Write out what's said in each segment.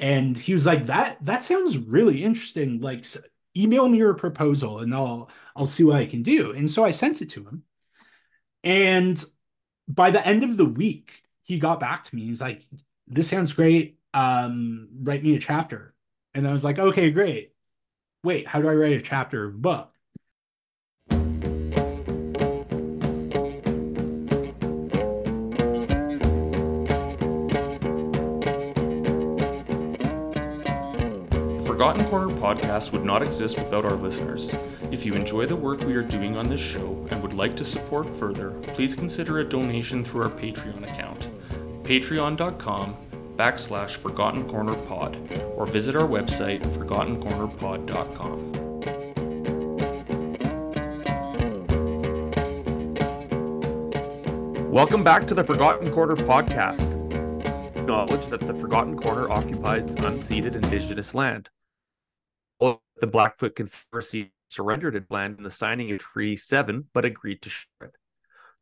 And he was like, "That that sounds really interesting. Like, email me your proposal, and I'll I'll see what I can do." And so I sent it to him. And by the end of the week, he got back to me. He's like, "This sounds great. Um, write me a chapter." And I was like, "Okay, great. Wait, how do I write a chapter of a book?" Forgotten Corner podcast would not exist without our listeners. If you enjoy the work we are doing on this show and would like to support further, please consider a donation through our Patreon account, patreon.com backslash Forgotten Corner Pod, or visit our website, forgottencornerpod.com. Welcome back to the Forgotten Corner podcast. Acknowledge that the Forgotten Corner occupies unceded indigenous land the Blackfoot Confederacy surrendered its land in the signing of Treaty 7, but agreed to share it.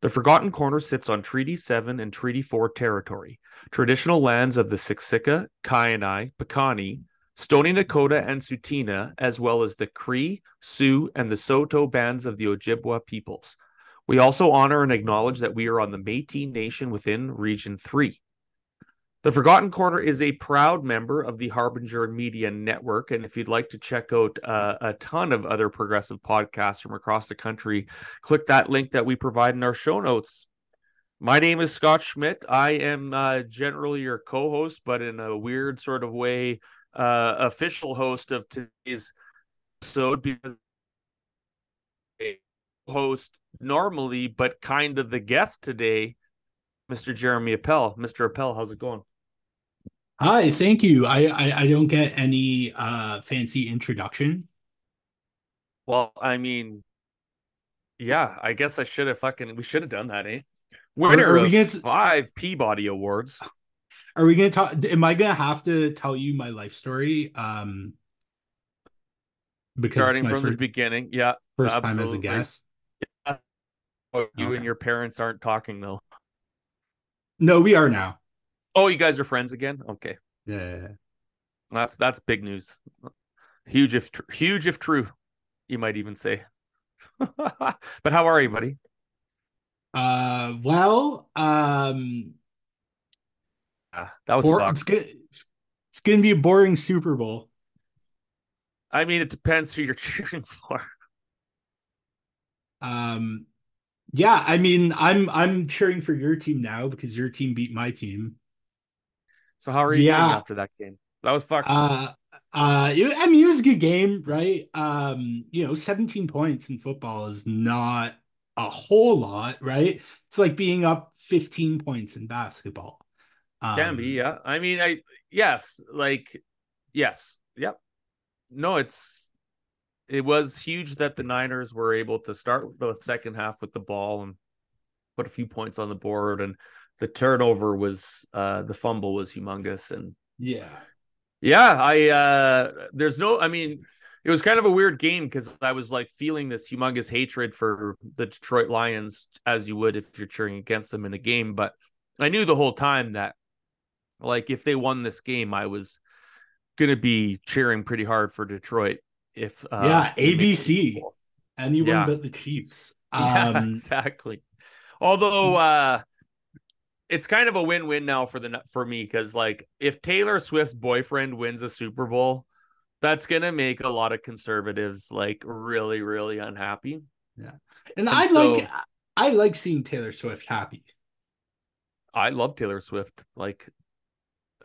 The Forgotten Corner sits on Treaty 7 and Treaty 4 territory, traditional lands of the Siksika, Kainai, Piikani, Stoney Nakoda, and Tsuut'ina, as well as the Cree, Sioux, and the Saulteaux bands of the Ojibwa peoples. We also honor and acknowledge that we are on the Métis Nation within Region 3. The Forgotten Corner is a proud member of the Harbinger Media Network. And if you'd like to check out uh, a ton of other progressive podcasts from across the country, click that link that we provide in our show notes. My name is Scott Schmidt. I am uh, generally your co host, but in a weird sort of way, uh, official host of today's episode because host normally, but kind of the guest today, Mr. Jeremy Appel. Mr. Appel, how's it going? Hi, thank you. I, I I don't get any uh fancy introduction. Well, I mean, yeah, I guess I should have fucking we should have done that, eh? Winner are, are of gonna, five Peabody Awards. Are we gonna talk? Am I gonna have to tell you my life story? Um, because starting from first, the beginning, yeah, first absolutely. time as a guest. Yeah. Oh, you and your parents aren't talking though. No, we are now. Oh, you guys are friends again? Okay. Yeah. That's that's big news. Huge if tr- huge if true, you might even say. but how are you, buddy? Uh, well, um, ah, that was bor- it's, good, it's, it's gonna be a boring Super Bowl. I mean, it depends who you're cheering for. Um, yeah, I mean, I'm I'm cheering for your team now because your team beat my team. So how are you yeah. after that game? That was fucked. Uh, uh, it, I mean, it was a good game, right? Um, you know, 17 points in football is not a whole lot, right? It's like being up 15 points in basketball. Um, Can be, yeah. I mean, I yes, like yes, yep. No, it's it was huge that the Niners were able to start the second half with the ball and put a few points on the board and the turnover was uh the fumble was humongous and yeah. Yeah i uh there's no i mean it was kind of a weird game because i was like feeling this humongous hatred for the detroit lions as you would if you're cheering against them in a game but i knew the whole time that like if they won this game i was gonna be cheering pretty hard for detroit if uh, yeah abc anyone yeah. but the chiefs um, yeah, exactly although uh it's kind of a win-win now for the for me because like if Taylor Swift's boyfriend wins a Super Bowl, that's gonna make a lot of conservatives like really really unhappy. Yeah, and, and I so, like I like seeing Taylor Swift happy. I love Taylor Swift, like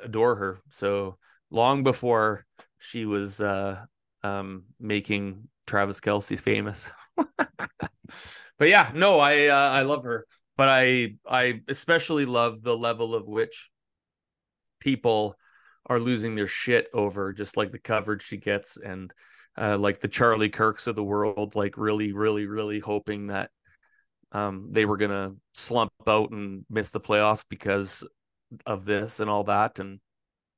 adore her. So long before she was uh um making Travis Kelce famous. but yeah, no, I uh, I love her but I I especially love the level of which people are losing their shit over just like the coverage she gets and uh, like the Charlie Kirks of the world, like really, really, really hoping that um, they were gonna slump out and miss the playoffs because of this and all that. And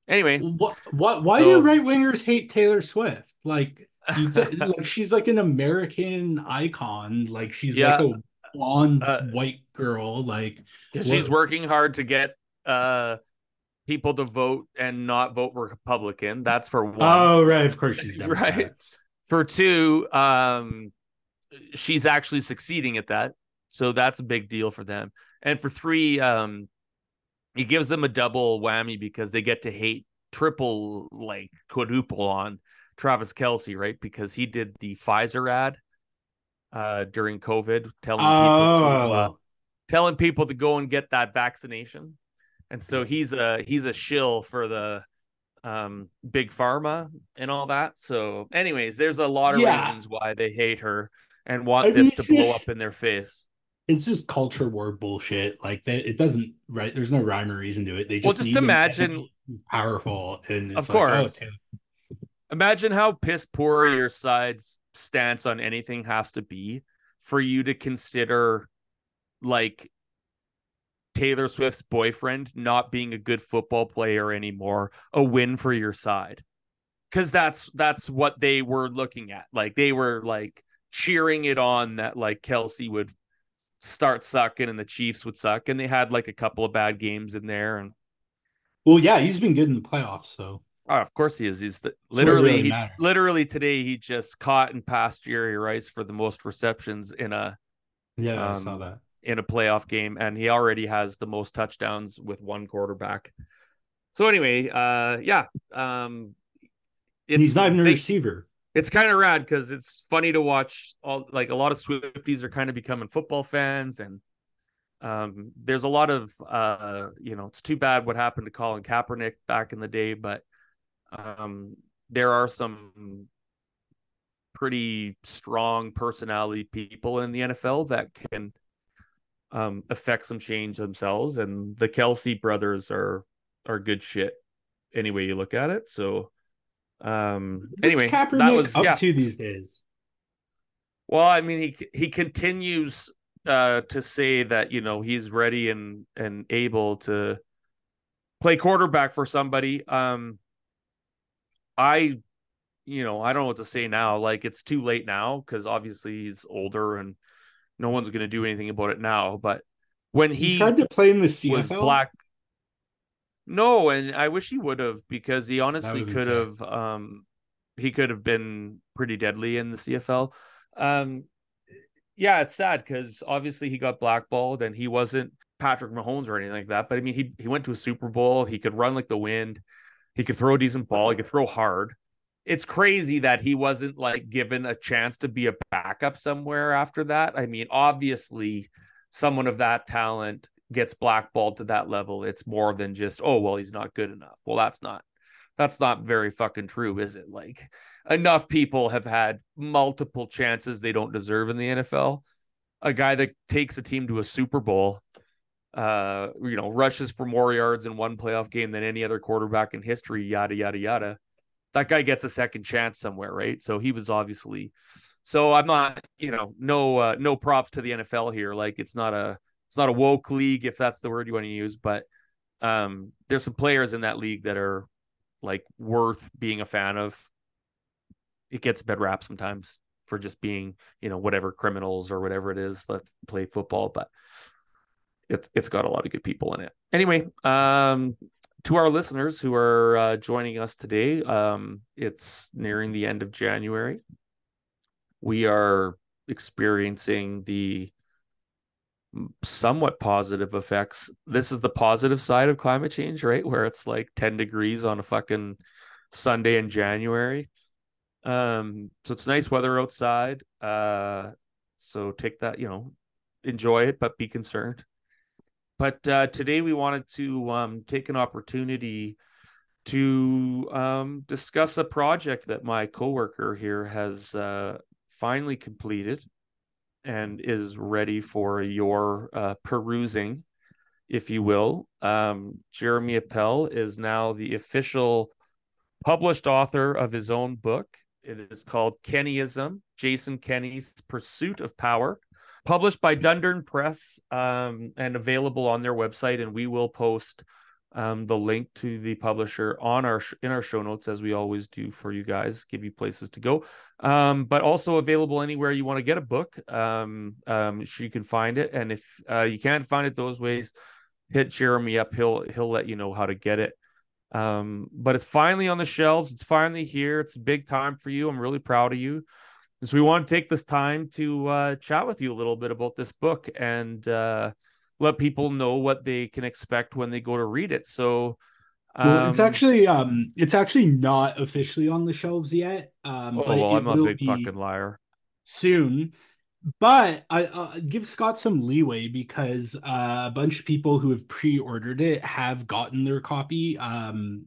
anyway, what, what why so, do right wingers hate Taylor Swift? Like, like she's like an American icon. Like she's yeah. like a blonde uh, white girl. Like she's working hard to get uh people to vote and not vote Republican. That's for one. Oh, right. Of course she's Democrat. right. For two, um, she's actually succeeding at that. So that's a big deal for them. And for three, um, it gives them a double whammy because they get to hate triple, like quadruple on Travis Kelce, right? Because he did the Pfizer ad uh, during COVID, telling oh. people to, uh, oh. telling people to go and get that vaccination. And so he's a he's a shill for the um, big pharma and all that. So, anyways, there's a lot of yeah. reasons why they hate her and want I this mean, to blow up in their face. It's just culture war bullshit. Like that, it doesn't right. There's no rhyme or reason to it. They just well, just imagine powerful and of course. Like, oh, Imagine how piss poor your side's stance on anything has to be for you to consider like Taylor Swift's boyfriend not being a good football player anymore a win for your side. Cuz that's that's what they were looking at. Like they were like cheering it on that like Kelce would start sucking and the Chiefs would suck and they had like a couple of bad games in there and well yeah, he's been good in the playoffs so Oh, of course he is. He's the, literally really he, literally today he just caught and passed Jerry Rice for the most receptions in a yeah, um, I saw that in a playoff game, and he already has the most touchdowns with one quarterback. So anyway, uh, yeah, um, he's not even a they, receiver. It's kind of rad because it's funny to watch. All like a lot of Swifties are kind of becoming football fans, and um, there's a lot of uh, you know, it's too bad what happened to Colin Kaepernick back in the day, but um, there are some pretty strong personality people in the NFL that can um, affect some change themselves, and the Kelce brothers are are good shit any way you look at it. So, um, What's anyway, Kaepernick that was up yeah. to these days. Well, I mean, he he continues uh, to say that you know he's ready and and able to play quarterback for somebody. Um, I, you know, I don't know what to say now. Like it's too late now because obviously he's older and no one's going to do anything about it now. But when he, he tried to play in the CFL, was black. No, and I wish he would have because he honestly could have. Um, he could have been pretty deadly in the CFL. Um, yeah, it's sad because obviously he got blackballed and he wasn't Patrick Mahomes or anything like that. But I mean, he he went to a Super Bowl. He could run like the wind. He could throw a decent ball. He could throw hard. It's crazy that he wasn't like given a chance to be a backup somewhere after that. I mean, obviously, someone of that talent gets blackballed to that level. It's more than just, oh, well, he's not good enough. Well, that's not that's not very fucking true, is it? Like enough people have had multiple chances they don't deserve in the NFL. A guy that takes a team to a Super Bowl uh, you know, rushes for more yards in one playoff game than any other quarterback in history, yada, yada, yada. That guy gets a second chance somewhere, right? So he was obviously, so I'm not, you know, no, uh, no props to the NFL here. Like it's not a, it's not a woke league, if that's the word you want to use, but um, there's some players in that league that are like worth being a fan of. It gets bad rap sometimes for just being, you know, whatever criminals or whatever it is that play football, but it's it's got a lot of good people in it. Anyway, um, to our listeners who are uh, joining us today, um, it's nearing the end of January. We are experiencing the somewhat positive effects. This is the positive side of climate change, right? Where it's like 10 degrees on a fucking Sunday in January. Um, so it's nice weather outside. Uh, so take that, you know, enjoy it, but be concerned. But uh, today we wanted to um, take an opportunity to um, discuss a project that my coworker here has uh, finally completed and is ready for your uh, perusing, if you will. Um, Jeremy Appel is now the official published author of his own book. It is called Kenneyism Jason Kenney's Pursuit of Power published by Dundurn Press um, and available on their website. And we will post um, the link to the publisher on our sh- in our show notes as we always do for you guys, give you places to go. Um, but also available anywhere you want to get a book. Um, um, you can find it, and if uh, you can't find it those ways, hit Jeremy up. He'll he'll let you know how to get it. Um, but it's finally on the shelves. It's finally here. It's a big time for you. I'm really proud of you. So we want to take this time to uh, chat with you a little bit about this book and uh, let people know what they can expect when they go to read it. So well, it's um, actually um it's actually not officially on the shelves yet. Um, oh, but well, I'm a big fucking liar. Soon, but I uh, give Scott some leeway because uh, a bunch of people who have pre-ordered it have gotten their copy um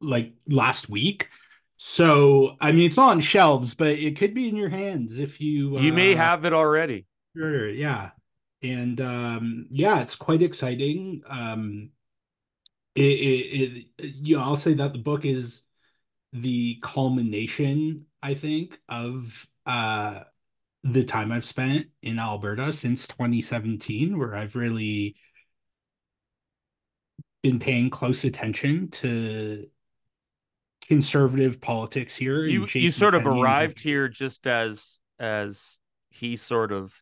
like last week. So I mean, it's on shelves, but it could be in your hands if you. You uh, may have it already. Sure. Yeah, and um, yeah, it's quite exciting. Um, it, it, it you know i'll say that the book is the culmination i think of uh the time i've spent in alberta since 2017 where i've really been paying close attention to conservative politics here you you sort of arrived here just as as he sort of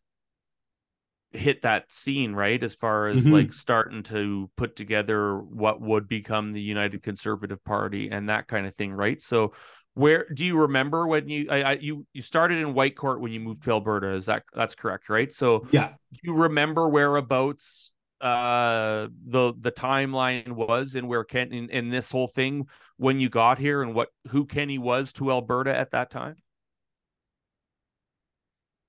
hit that scene right as far as mm-hmm. like starting to put together what would become the united conservative party and that kind of thing right so where do you remember when you I, I, you you started in Whitecourt when you moved to Alberta? Is that that's correct, right? So yeah, do you remember whereabouts uh the the timeline was and where Ken in, in this whole thing when you got here and what who Kenney was to Alberta at that time?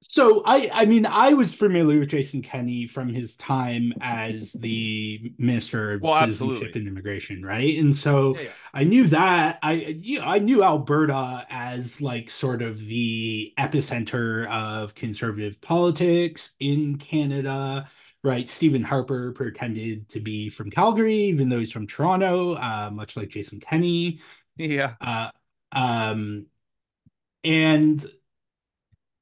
So I I mean I was familiar with Jason Kenney from his time as the minister of well, citizenship absolutely. and immigration, right? And so yeah, yeah. I knew that I you know, I knew Alberta as like sort of the epicenter of conservative politics in Canada, right? Stephen Harper pretended to be from Calgary, even though he's from Toronto, uh, much like Jason Kenney. Yeah. Uh, um, and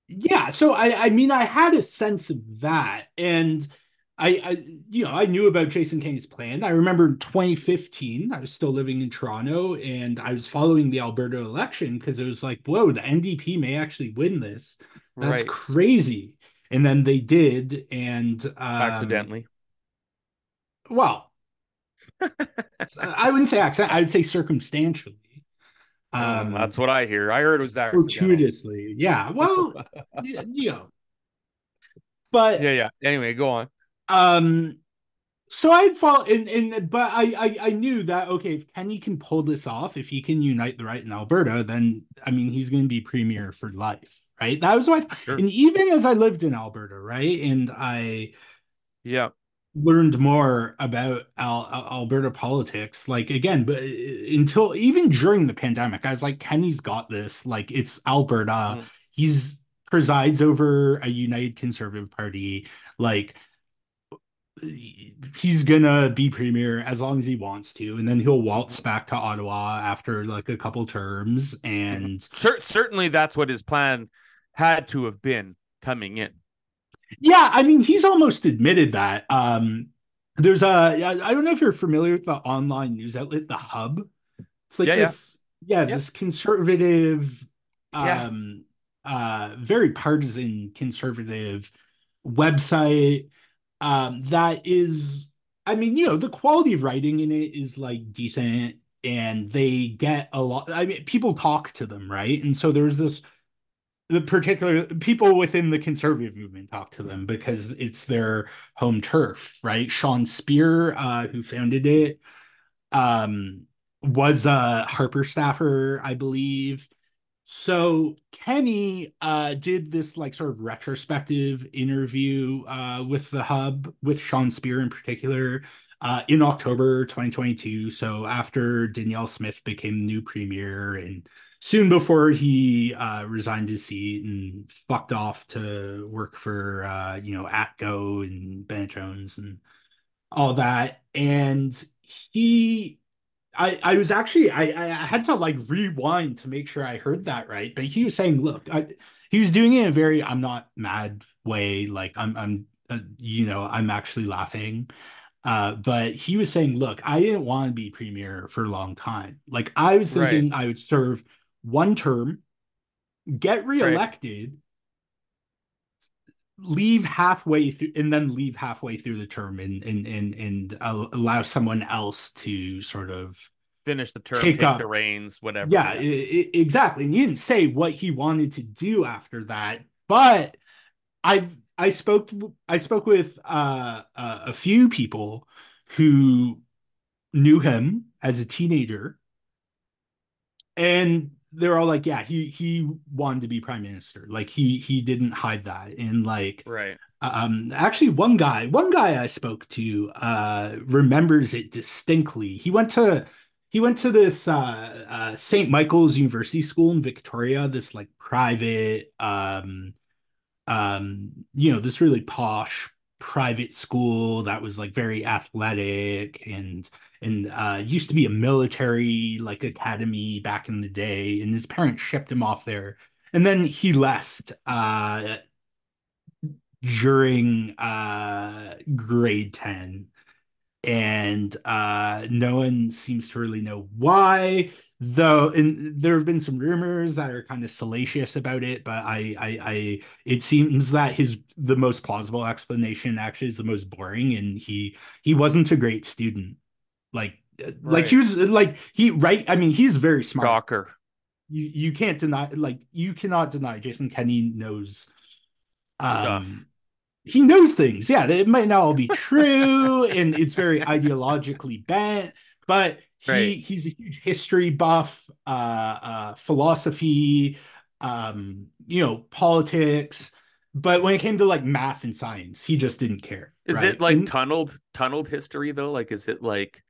yeah so i i mean i had a sense of that and I, I you know i knew about jason kenney's plan. I remember in 2015 i was still living in toronto and i was following the alberta election because it was like whoa the ndp may actually win this. That's right. crazy. And then they did and um, accidentally. well i wouldn't say accident i would say circumstantially um, that's what I hear. I heard it was that fortuitously. Yeah. Well, you know. But yeah, yeah. Anyway, go on. Um, so I'd fall in, in but I, I I knew that okay, if Kenney can pull this off, if he can unite the right in Alberta, then I mean he's going to be premier for life, right? That was what, sure. and even as I lived in Alberta, right, and I, yeah, learned more about Al- Al- Alberta politics. Like again, but uh, until even during the pandemic, I was like, Kenney's got this. Like it's Alberta. Mm. He's presides over a United Conservative Party. Like he's gonna be premier as long as he wants to, and then he'll waltz back to Ottawa after like a couple terms. And certainly, that's what his plan had to have been coming in. Yeah, I mean, he's almost admitted that. Um, there's a I don't know if you're familiar with the online news outlet, The Hub. It's like yeah, this, yeah, yeah, this conservative, um, uh, very partisan conservative website. Um, that is, I mean, you know, the quality of writing in it is like decent, and they get a lot. I mean, people talk to them, right? And so there's this the particular people within the conservative movement talk to them because it's their home turf, right? Sean Speer, uh, who founded it, um, was a Harper staffer, I believe. So Kenney uh, did this like sort of retrospective interview uh, with the Hub with Sean Speer in particular uh, in October 2022. So after Danielle Smith became new premier and soon before he uh, resigned his seat and fucked off to work for uh, you know Atco and Bennett Jones and all that. And he, I, I was actually I, I had to like rewind to make sure I heard that right. But he was saying, look, I, he was doing it in a very I'm not mad way. Like I'm I'm uh, you know I'm actually laughing. Uh, but he was saying, look, I didn't want to be premier for a long time. Like I was thinking right. I would serve one term, get reelected, leave halfway through and then leave halfway through the term and and and and allow someone else to sort of finish the term, take, take up, the reins, whatever. Yeah, yeah. exactly. And he didn't say what he wanted to do after that, but I I spoke I spoke with uh, uh, a few people who knew him as a teenager, and they're all like, yeah, he he wanted to be prime minister. Like he he didn't hide that. And like right. Um actually one guy, one guy I spoke to uh remembers it distinctly. He went to he went to this uh, uh St. Michael's University School in Victoria, this like private um um you know, this really posh private school that was like very athletic and and uh, used to be a military like academy back in the day and his parents shipped him off there. And then he left uh, during uh, grade 10 and uh, no one seems to really know why though and there have been some rumors that are kind of salacious about it but I, I i it seems that his the most plausible explanation actually is the most boring and he he wasn't a great student like right. like he was like he right i mean he's very smart Shocker. you you can't deny like you cannot deny jason kenney knows um Stuff. he knows things yeah it might not all be true and it's very ideologically bent but he right. he's a huge history buff, uh, uh, philosophy, um, you know, politics. But when it came to like math and science, he just didn't care. Is right? it like and, tunneled tunneled history though? Like, is it like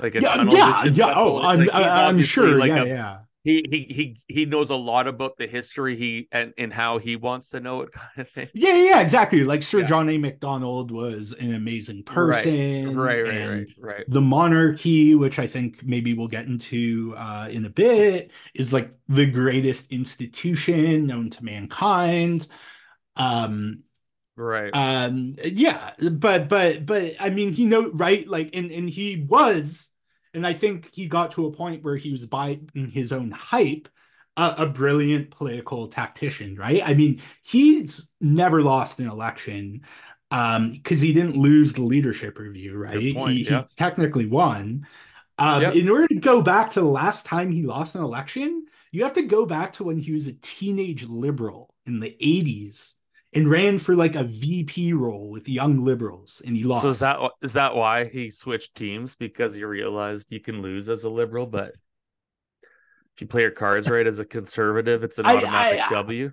like a yeah, yeah, yeah. Oh, I'm, like, I'm sure. Like yeah, a, yeah he he he he knows a lot about the history he and and how he wants to know it kind of thing. Yeah, yeah, exactly. Like Sir yeah. John A. Macdonald was an amazing person. Right, right, right, right, right. The monarchy, which I think maybe we'll get into uh, in a bit, is like the greatest institution known to mankind. Um, right. Um, yeah, but but but I mean, he know right, like, and and he was and I think he got to a point where he was buying his own hype, uh, a brilliant political tactician, right? I mean, he's never lost an election um because he didn't lose the leadership review right point, he, yeah. he technically won um yep. in order to go back to the last time he lost an election you have to go back to when he was a teenage liberal in the 80s and ran for like a VP role with young liberals and he lost. So is that is that why he switched teams because he realized you can lose as a liberal, but if you play your cards right as a conservative, it's an automatic I, I, W.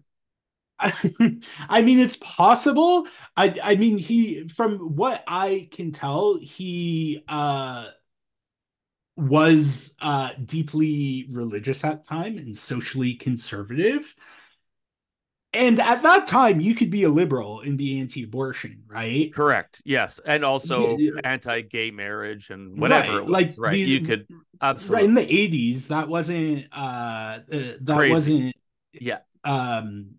I, I mean, it's possible. I I mean, he from what I can tell, he uh was uh deeply religious at the time and socially conservative and at that time, you could be a liberal and be anti-abortion, right? Correct. Yes, and also yeah, anti-gay marriage and whatever. Right. Was, like right, you could absolutely right in the eighties. That wasn't uh, uh that Crazy. wasn't yeah um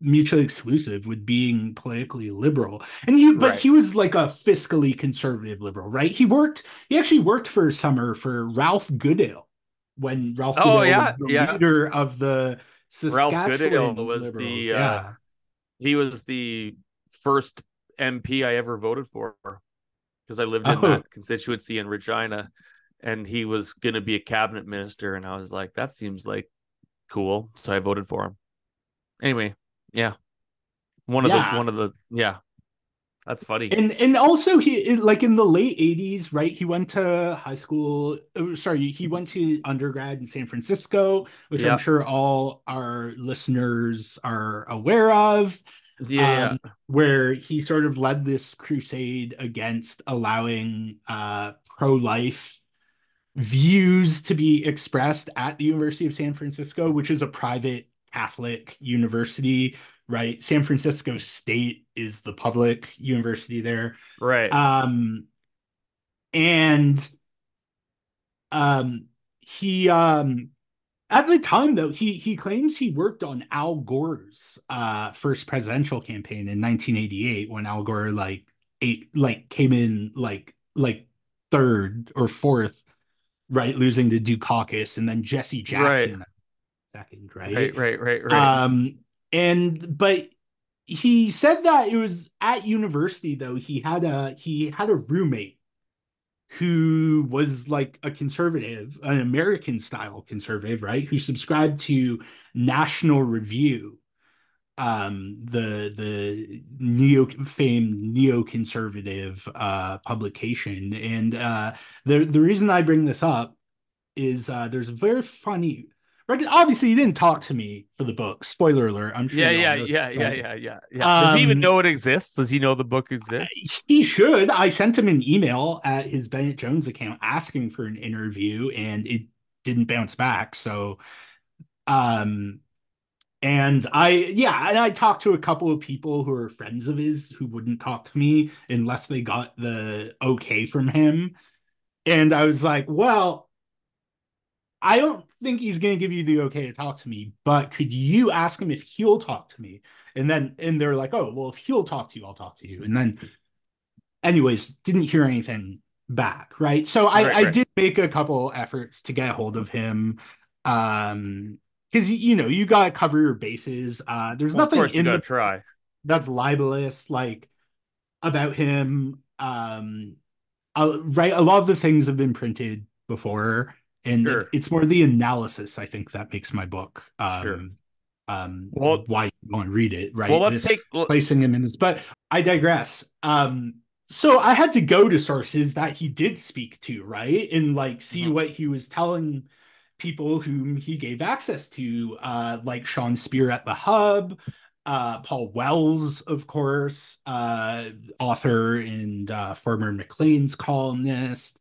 mutually exclusive with being politically liberal and he but right. he was like a fiscally conservative liberal right he worked he actually worked for a summer for ralph goodale when ralph oh, goodale yeah, was the yeah. leader of the Ralph Goodale was liberals, the uh, yeah. he was the first MP I ever voted for because I lived in oh. that constituency in Regina, and he was going to be a cabinet minister, and I was like, that seems like cool, so I voted for him. Anyway, yeah, one of yeah. the one of the yeah that's funny. And and also he like in the late 80s, right? He went to high school, uh, sorry, he went to undergrad in San Francisco, which. I'm sure all our listeners are aware of. Yeah. Um, where he sort of led this crusade against allowing uh pro-life views to be expressed at the University of San Francisco, which is a private Catholic university right? San Francisco State is the public university there. Right. Um and um he um at the time though he he claims he worked on Al Gore's uh first presidential campaign in 1988 when Al Gore like eight like came in like like third or fourth right losing to Dukakis and then Jesse Jackson right. second right right right right right um and but he said that it was at university though. He had a he had a roommate who was like a conservative an american style conservative right? Who subscribed to national review um the the neo famed neoconservative uh publication. And uh the the reason i bring this up is uh there's a very funny obviously he didn't talk to me for the book spoiler alert i'm sure Yeah, yeah, know yeah, yeah, yeah, yeah, yeah. Does he even Um, know it exists? Does he know the book exists? he should. I sent him an email at his Bennett Jones account asking for an interview and it didn't bounce back. So um and I yeah, and I talked to a couple of people who are friends of his who wouldn't talk to me unless they got the okay from him. And I was like, well, I don't think he's going to give you the okay to talk to me, but could you ask him if he'll talk to me? And then, and they're like, oh, well, if he'll talk to you, I'll talk to you. And then, anyways, didn't hear anything back. Right. So I, Right, I right. did make a couple efforts to get a hold of him. Um, because you know, you got to cover your bases. Uh, there's Well, nothing in the try. that's libelous like about him um uh, right a lot of the things have been printed before and Sure. it's more the analysis i think that makes my book um Sure. um Well- why you want to read it right Well, let's This- take. placing him in this but i digress um so i had to go to sources that he did speak to right and like see Mhm. what he was telling people whom he gave access to uh like sean speer at the hub uh paul wells of course uh author and uh former maclean's columnist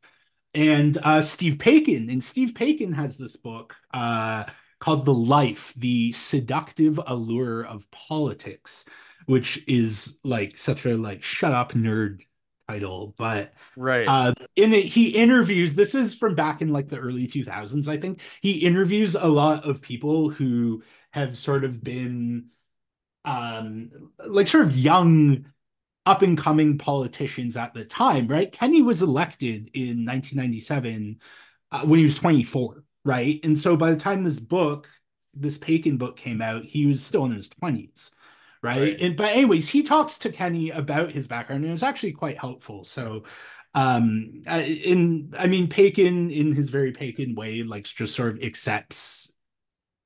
and uh steve paikin and steve paikin has this book uh called the life the seductive allure of politics which is like such a like shut up nerd title but Right. uh, in it, he interviews. This is from back in like the early 2000s, I think. He interviews a lot of people who have sort of been, um, like sort of young, up and coming politicians at the time, right? Kenney was elected in 1997 uh, when he was 24, right? And so by the time this book, this Paikin book came out, he was still in his 20s. Right? Right. And but anyways, he talks to Kenney about his background, and it was actually quite helpful. So um in i mean Paikin in his very Paikin way like just sort of accepts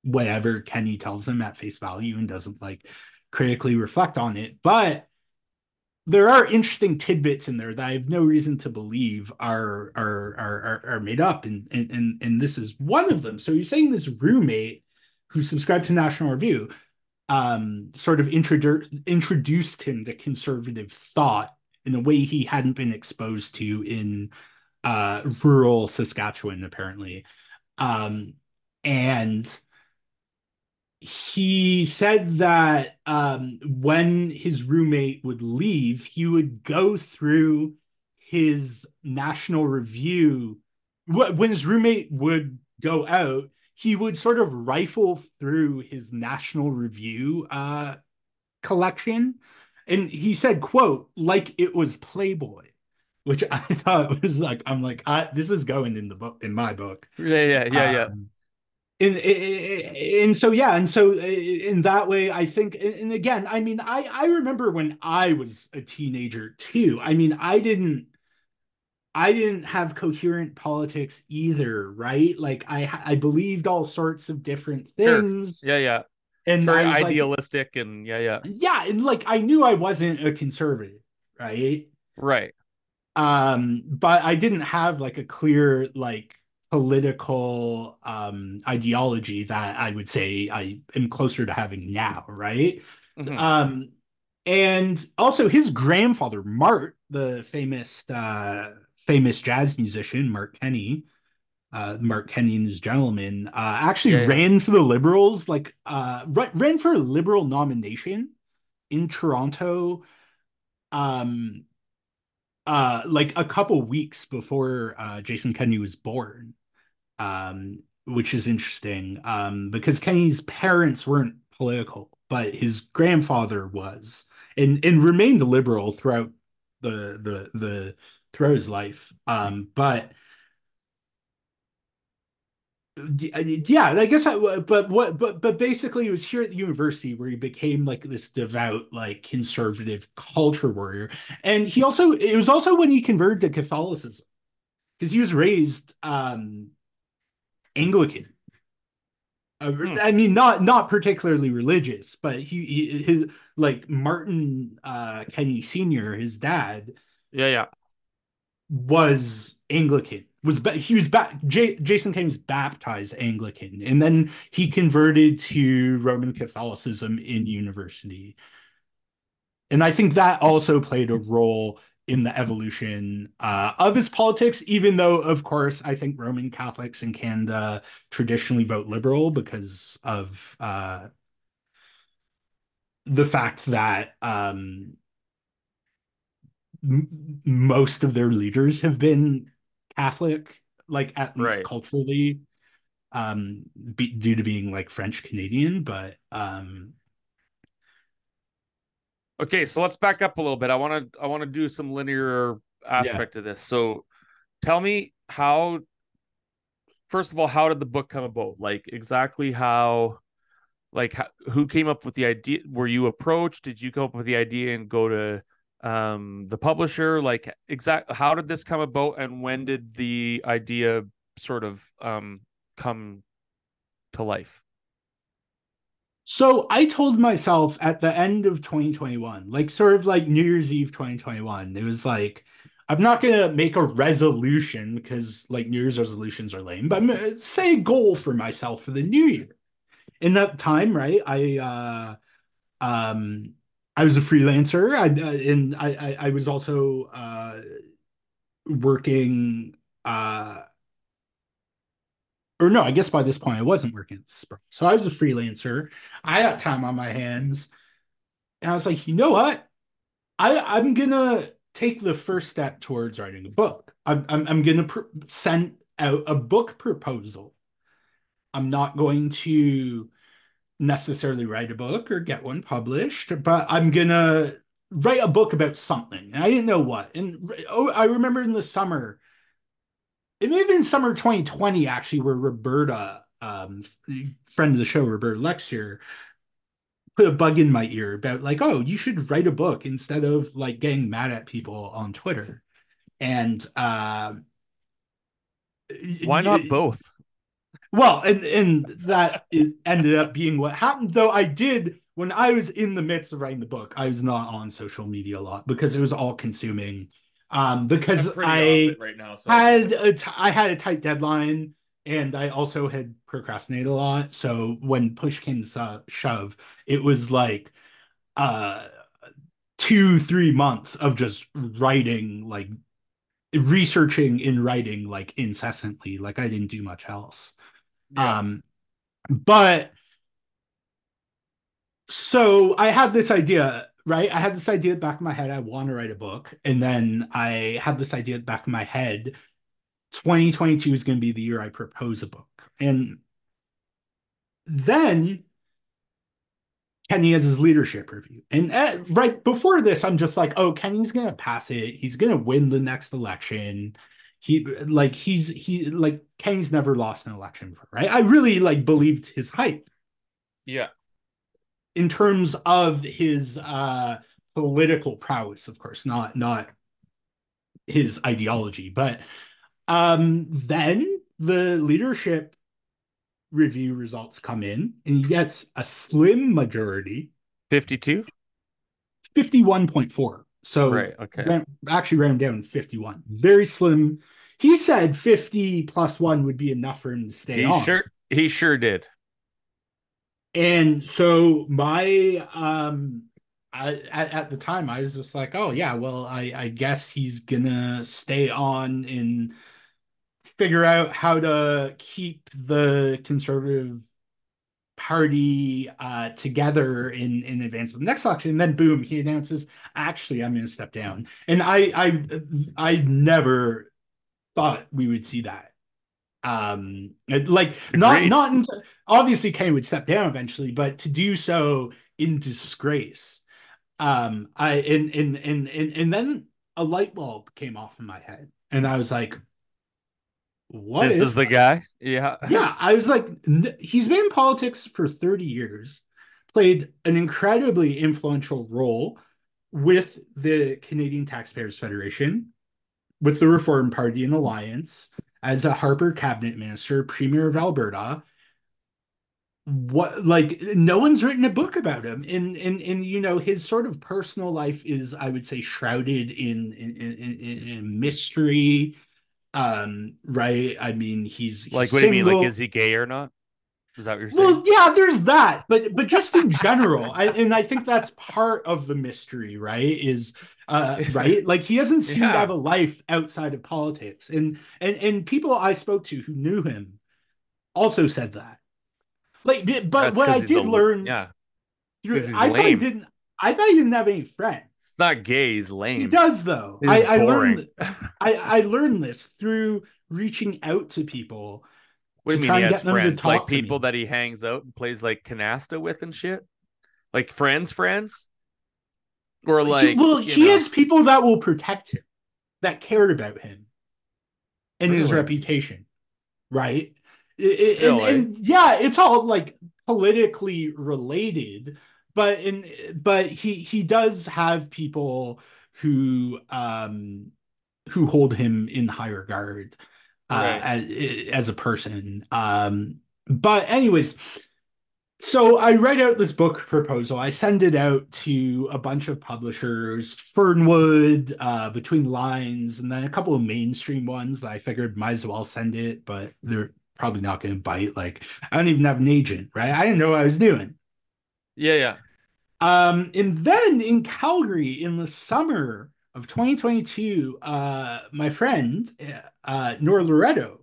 whatever kenney tells him at face value and doesn't like critically reflect on it but there are interesting tidbits in there that i have no reason to believe are are are are, made up and, and and this is one of them so you're saying this roommate who subscribed to national review um sort of introdu- introduced him to conservative thought in a way he hadn't been exposed to in uh, rural Saskatchewan, apparently. Um, and he said that um, when his roommate would leave, he would go through his national review. When his roommate would go out, he would sort of rifle through his national review uh, collection and he said quote like it was playboy which i thought was like i'm like I, this is going in the book in my book yeah, yeah, yeah, yeah. And, and so yeah and so in that way i think and again i mean i i remember when i was a teenager too i mean i didn't i didn't have coherent politics either right like i i believed all sorts of different Sure. things Yeah, yeah. and Very I was like, idealistic and yeah, yeah. yeah and like i knew i wasn't a conservative right Right. um but i didn't have like a clear like political um ideology that i would say i am closer to having now right Mhm. um and also his grandfather mart the famous uh famous jazz musician mart kenney uh mart kenney and his gentleman uh actually Yeah, yeah. ran for the liberals like uh ran for a liberal nomination in toronto um uh like a couple weeks before uh jason kenney was born um which is interesting um because kenney's parents weren't political but his grandfather was and and remained a liberal throughout the the the throughout his life um but yeah, I guess I, but what, but, but basically, it was here at the university where he became like this devout, like conservative culture warrior. And he also, it was also when he converted to Catholicism because he was raised um Anglican. Uh, hmm. I mean, not not particularly religious, but he, he his like Martin uh Kenney Senior, his dad. Yeah, yeah, was Anglican was he was back J- Jason Kenney was baptized Anglican and then he converted to Roman Catholicism in university. And I think that also played a role in the evolution uh, of his politics, even though, of course, I think Roman Catholics in Canada traditionally vote liberal because of uh, the fact that um, m- most of their leaders have been Catholic, like at least right. culturally, um, be, due to being like French Canadian. But um, okay, so let's back up a little bit. I want to I want to do some linear aspect yeah. of this. So, tell me how. First of all, how did the book come about? Like exactly how like how, who came up with the idea were you approached did you come up with the idea and go to um the publisher like exact how did this come about and when did the idea sort of um come to life so i told myself at the end of 2021 like sort of like new year's eve 2021 it was like i'm not gonna make a resolution because like new year's resolutions are lame but i'm gonna say a goal for myself for the new year in that time right i uh um I was a freelancer. I uh, and I, I, I was also uh, working. Uh, or no, I guess by this point I wasn't working. So I was a freelancer. I had time on my hands, and I was like, you know what? I I'm gonna take the first step towards writing a book. I'm I'm, I'm gonna pr- send out a book proposal. I'm not going to necessarily write a book or get one published, but I'm gonna write a book about something. And I didn't know what. And oh, I remember in the summer, it may have been summer 2020 actually, where Roberta, um, friend of the show, Roberta Lexier, put a bug in my ear about like, oh, you should write a book instead of like getting mad at people on Twitter. And uh, why not both? Well, and and that ended up being what happened. Though I did when I was in the midst of writing the book, I was not on social media a lot because it was all consuming. Um, because I right now, so. had a t- I had a tight deadline, and I also had procrastinated a lot. So when push came to shove, it was like uh two three months of just writing like researching in writing like incessantly like i didn't do much else yeah. Um, but so I have this idea, right? I had this idea back in my head. I want to write a book. And then I had this idea back in my head 2022 is going to be the year I propose a book. And then Kenney has his leadership review. And at, uh, right before this, I'm just like, oh, Kenney's going to pass it. He's going to win the next election he like he's he like Kenney's never lost an election right? I really like believed his hype. Yeah. In terms of his uh political prowess, of course, not not his ideology, but um then the leadership review results come in and he gets a slim majority 52 51.4 so right, okay. Ran, actually ran down 51. Very slim. He said 50 plus one would be enough for him to stay he on. Sure, he sure did. And so my um I, at, at the time I was just like, oh yeah, well I, I guess he's gonna stay on and figure out how to keep the conservative party uh, together in in advance of the next election. And then boom, he announces, actually, I'm to step down. And I I I never thought we would see that. Um, like not not in, obviously Kane would step down eventually, but to do so in disgrace. Um, I and and and and and then a light bulb came off in my head, and I was like, what this is, is the guy. Yeah. yeah, I was like, he's been in politics for 30 years, played an incredibly influential role with the Canadian Taxpayers Federation, with the Reform Party and Alliance, as a Harper cabinet minister, premier of Alberta. What like no one's written a book about him, and and and you know his sort of personal life is, I would say, shrouded in in, in, in mystery. Um, right? I mean, he's, like what single. do you mean? Like, is he gay or not? Is that what you're saying? Well, yeah, there's that, but but just in general, I, and I think that's part of the mystery, right? Is uh, right, like he doesn't seem Yeah. to have a life outside of politics, and and and people I spoke to who knew him also said that. Like, but That's what I did a- learn, Yeah. through- I thought he didn't. I thought he didn't have any friends. It's not gay, he's lame. He does though. I, I learned. I I learned this through reaching out to people. What do to you try mean he has get them to friends? talk Like people that he hangs out and plays like canasta with and shit? Like friends, friends? Or like he, well, he know, has people that will protect him, that cared about him and his reputation, right? I- I- Still, and, and yeah, it's all like politically related, but in but he he does have people who um who hold him in high regard uh, Right. as, as a person. Um, but anyways, so I write out this book proposal. I send it out to a bunch of publishers, Fernwood, uh, Between Lines, and then a couple of mainstream ones that I figured might as well send it, but they're probably not going to bite. Like I don't even have an agent, right? I didn't know what I was doing. Yeah, yeah. Um, and then in Calgary in the summer of 2022, uh, my friend uh, Nora Loreto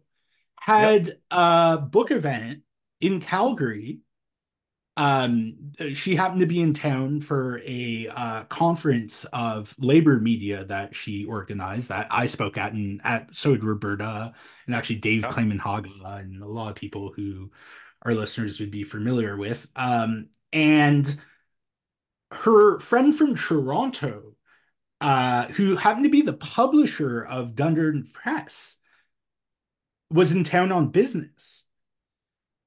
had a book event in Calgary. Um, she happened to be in town for a uh, conference of labor media that she organized that I spoke at, and at so did Roberta and actually Dave Yeah. Clayman Haga and a lot of people who our listeners would be familiar with. Um, and her friend from Toronto, uh, who happened to be the publisher of Dundurn Press, was in town on business.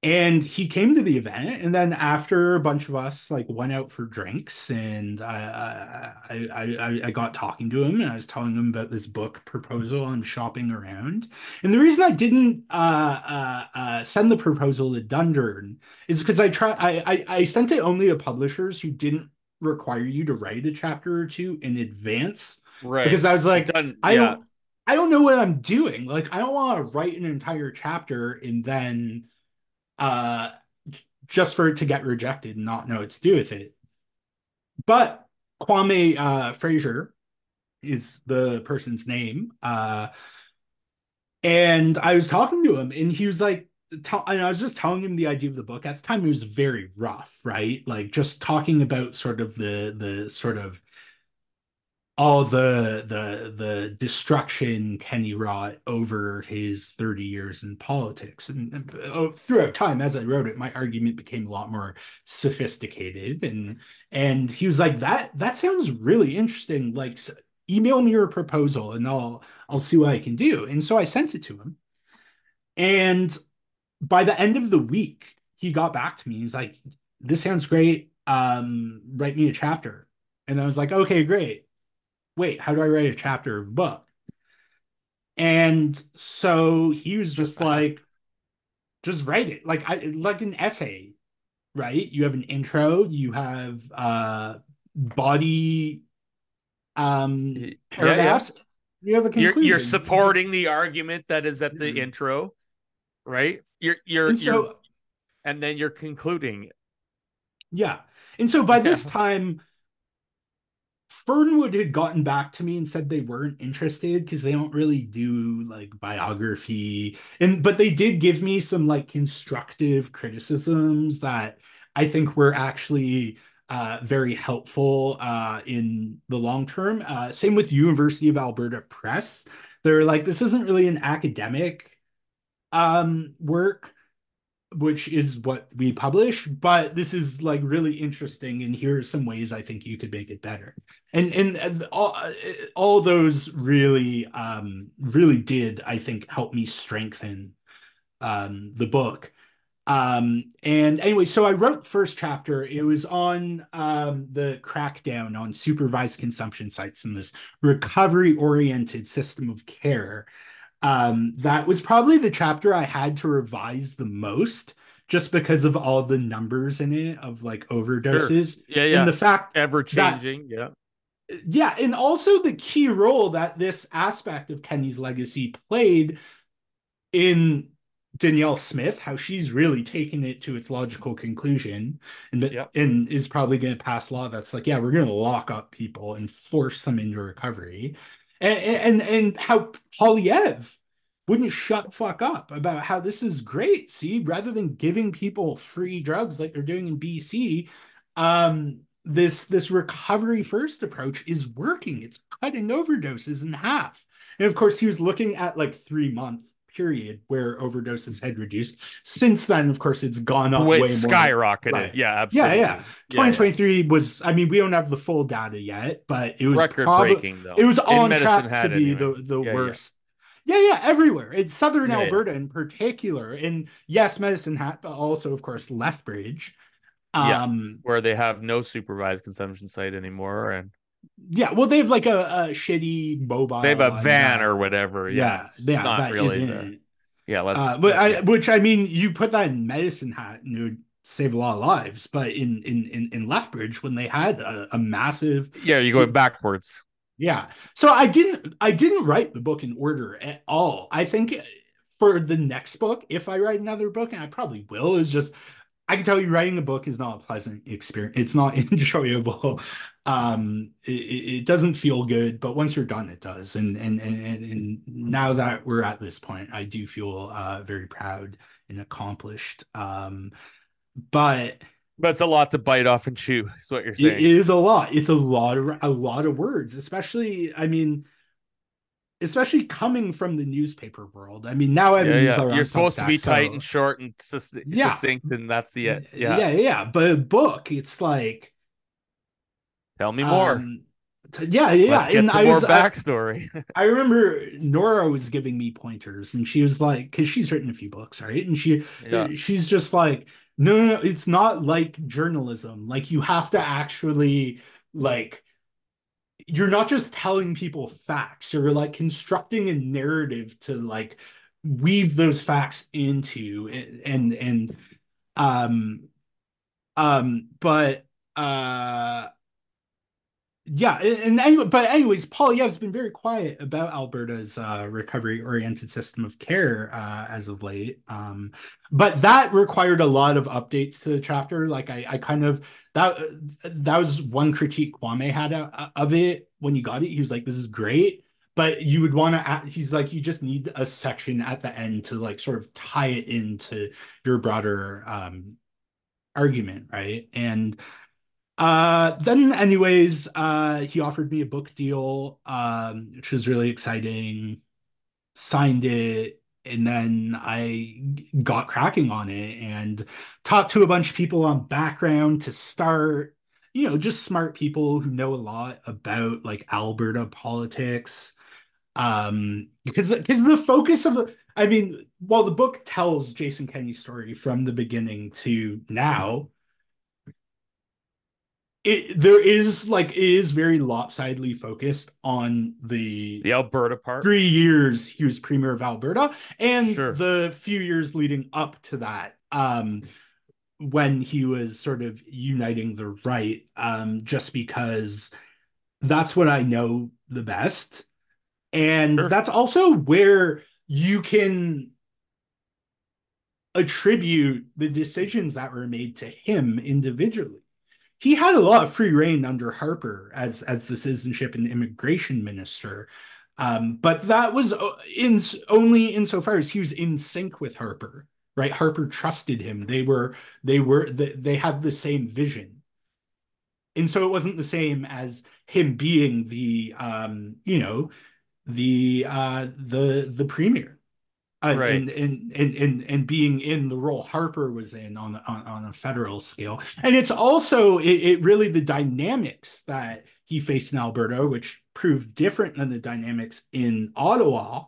And he came to the event, and then after a bunch of us like went out for drinks, and I I I, I, got talking to him, and I was telling him about this book proposal I'm shopping around. And the reason I didn't uh, uh, uh, send the proposal to Dundurn is because I try I, I I sent it only to publishers who didn't require you to write a chapter or two in advance Right. because I was like, Done, I yeah. don't I don't know what I'm doing. Like I don't want to write an entire chapter and then uh just for it to get rejected and not know what to do with it. But Kwame uh Fraser is the person's name. Uh and I was talking to him and he was like tell, and I was just telling him the idea of the book. At the time it was very rough, right? Like just talking about sort of the the sort of all the the the destruction Kenney wrought over his 30 years in politics. And, and, oh, throughout time, as I wrote it, my argument became a lot more sophisticated. And and he was like, that that sounds really interesting. Like email me your proposal and I'll I'll see what I can do. And so I sent it to him. And by the end of the week, he got back to me. He's like, this sounds great. Um, write me a chapter. And I was like, okay, great wait, how do I write a chapter of a book? And so he was just like, just write it like I like an essay, right? You have an intro, you have uh body um Yeah, yeah. you have a You're conclusion. you're supporting the argument that is at the Mhm. intro, right? You're you're and you're so and then you're concluding. Yeah. And so by this time, Fernwood had gotten back to me and said they weren't interested because they don't really do like biography. And but they did give me some like constructive criticisms that I think were actually uh, very helpful uh, in the long term. Uh, same with University of Alberta Press. They're like, this isn't really an academic um, work which is what we publish, but this is like really interesting, and here are some ways I think you could make it better. And and all all those really um really did I think help me strengthen um the book. Um and anyway, so I wrote first chapter. It was on um the crackdown on supervised consumption sites and this recovery oriented system of care um, that was probably the chapter I had to revise the most just because of all the numbers in it of like overdoses. Sure. Yeah, yeah. And the fact ever changing, yeah. Yeah, and also the key role that this aspect of Kenney's legacy played in Danielle Smith, how she's really taken it to its logical conclusion and, yep. and is probably going to pass law that's like, yeah, we're going to lock up people and force them into recovery and and, and how Poilievre wouldn't shut fuck up about how this is great. See, rather than giving people free drugs like they're doing in BC, um, this this recovery first approach is working. It's cutting overdoses in half. And of course, he was looking at like three month period where overdoses had reduced. Since then, of course, it's gone up way, way skyrocketed. Right. Yeah, absolutely. Yeah, yeah. 2023 yeah, yeah. was. I mean, we don't have the full data yet, but it was record breaking though. It was on track to be anyway. the the yeah, worst. Yeah. yeah, everywhere. In southern Alberta in particular. And yes, Medicine Hat, but also, of course, Lethbridge. Um, where they have no supervised consumption site anymore, and yeah, well, they have like a, a shitty mobile. They have a van or whatever. Yeah, yeah, yeah not really. The, yeah, let's. Uh, but I, which I mean, you put that in medicine hat and it would save a lot of lives. But in in in, in Lethbridge, when they had a, a massive, yeah, you go backwards. Yeah, so I didn't I didn't write the book in order at all. I think for the next book, if I write another book, and I probably will, is just I can tell you writing a book is not a pleasant experience. It's not enjoyable. Um, it, it, doesn't feel good, but once you're done, it does. And, and and and now that we're at this point, I do feel uh, very proud and accomplished. Um, but but it's a lot to bite off and chew. Is what you're saying? It is a lot. It's a lot of a lot of words, especially. I mean, especially coming from the newspaper world. I mean, now yeah, yeah. you're supposed to be tight and short and sus- yeah. succinct, and that's the it. Yeah, yeah, yeah. But a book, it's like, tell me more. Um, t- yeah, yeah. Let's and I more was, backstory. I, I, remember Nora was giving me pointers, and she was like, because she's written a few books, right? And she, yeah. she's just like, no, no, no, it's not like journalism. Like you have to actually like you're not just telling people facts you're like constructing a narrative to like weave those facts into and and um um but uh yeah and anyway but anyways Poilievre's been very quiet about alberta's uh, recovery oriented system of care uh, as of late um, but that required a lot of updates to the chapter like i, I kind of that that was one critique kwame had of it when he got it he was like this is great but you would want to he's like you just need a section at the end to like sort of tie it into your broader um argument right? And uh, then, anyways, uh, he offered me a book deal, um, which was really exciting. Signed it, and then I got cracking on it and talked to a bunch of people on background to start. You know, just smart people who know a lot about like Alberta politics. Um, because because the focus of I mean, while the book tells Jason Kenney's story from the beginning to now, it there is like it is very lopsidedly focused on the the Alberta part. Three years he was premier of Alberta, and sure. the few years leading up to that, um, when he was sort of uniting the right, um, just because that's what I know the best, and sure. that's also where you can attribute the decisions that were made to him individually he had a lot of free reign under Harper as as the citizenship and immigration minister. Um, but that was uh, in only insofar as he was in sync with Harper, right? Harper trusted him. They were they were they, they had the same vision, and so it wasn't the same as him being the um, you know the uh, the the premier. Uh, right. and, and and and and being in the role Harper was in on on, on a federal scale, and it's also it, it, really the dynamics that he faced in Alberta, which proved different than the dynamics in Ottawa.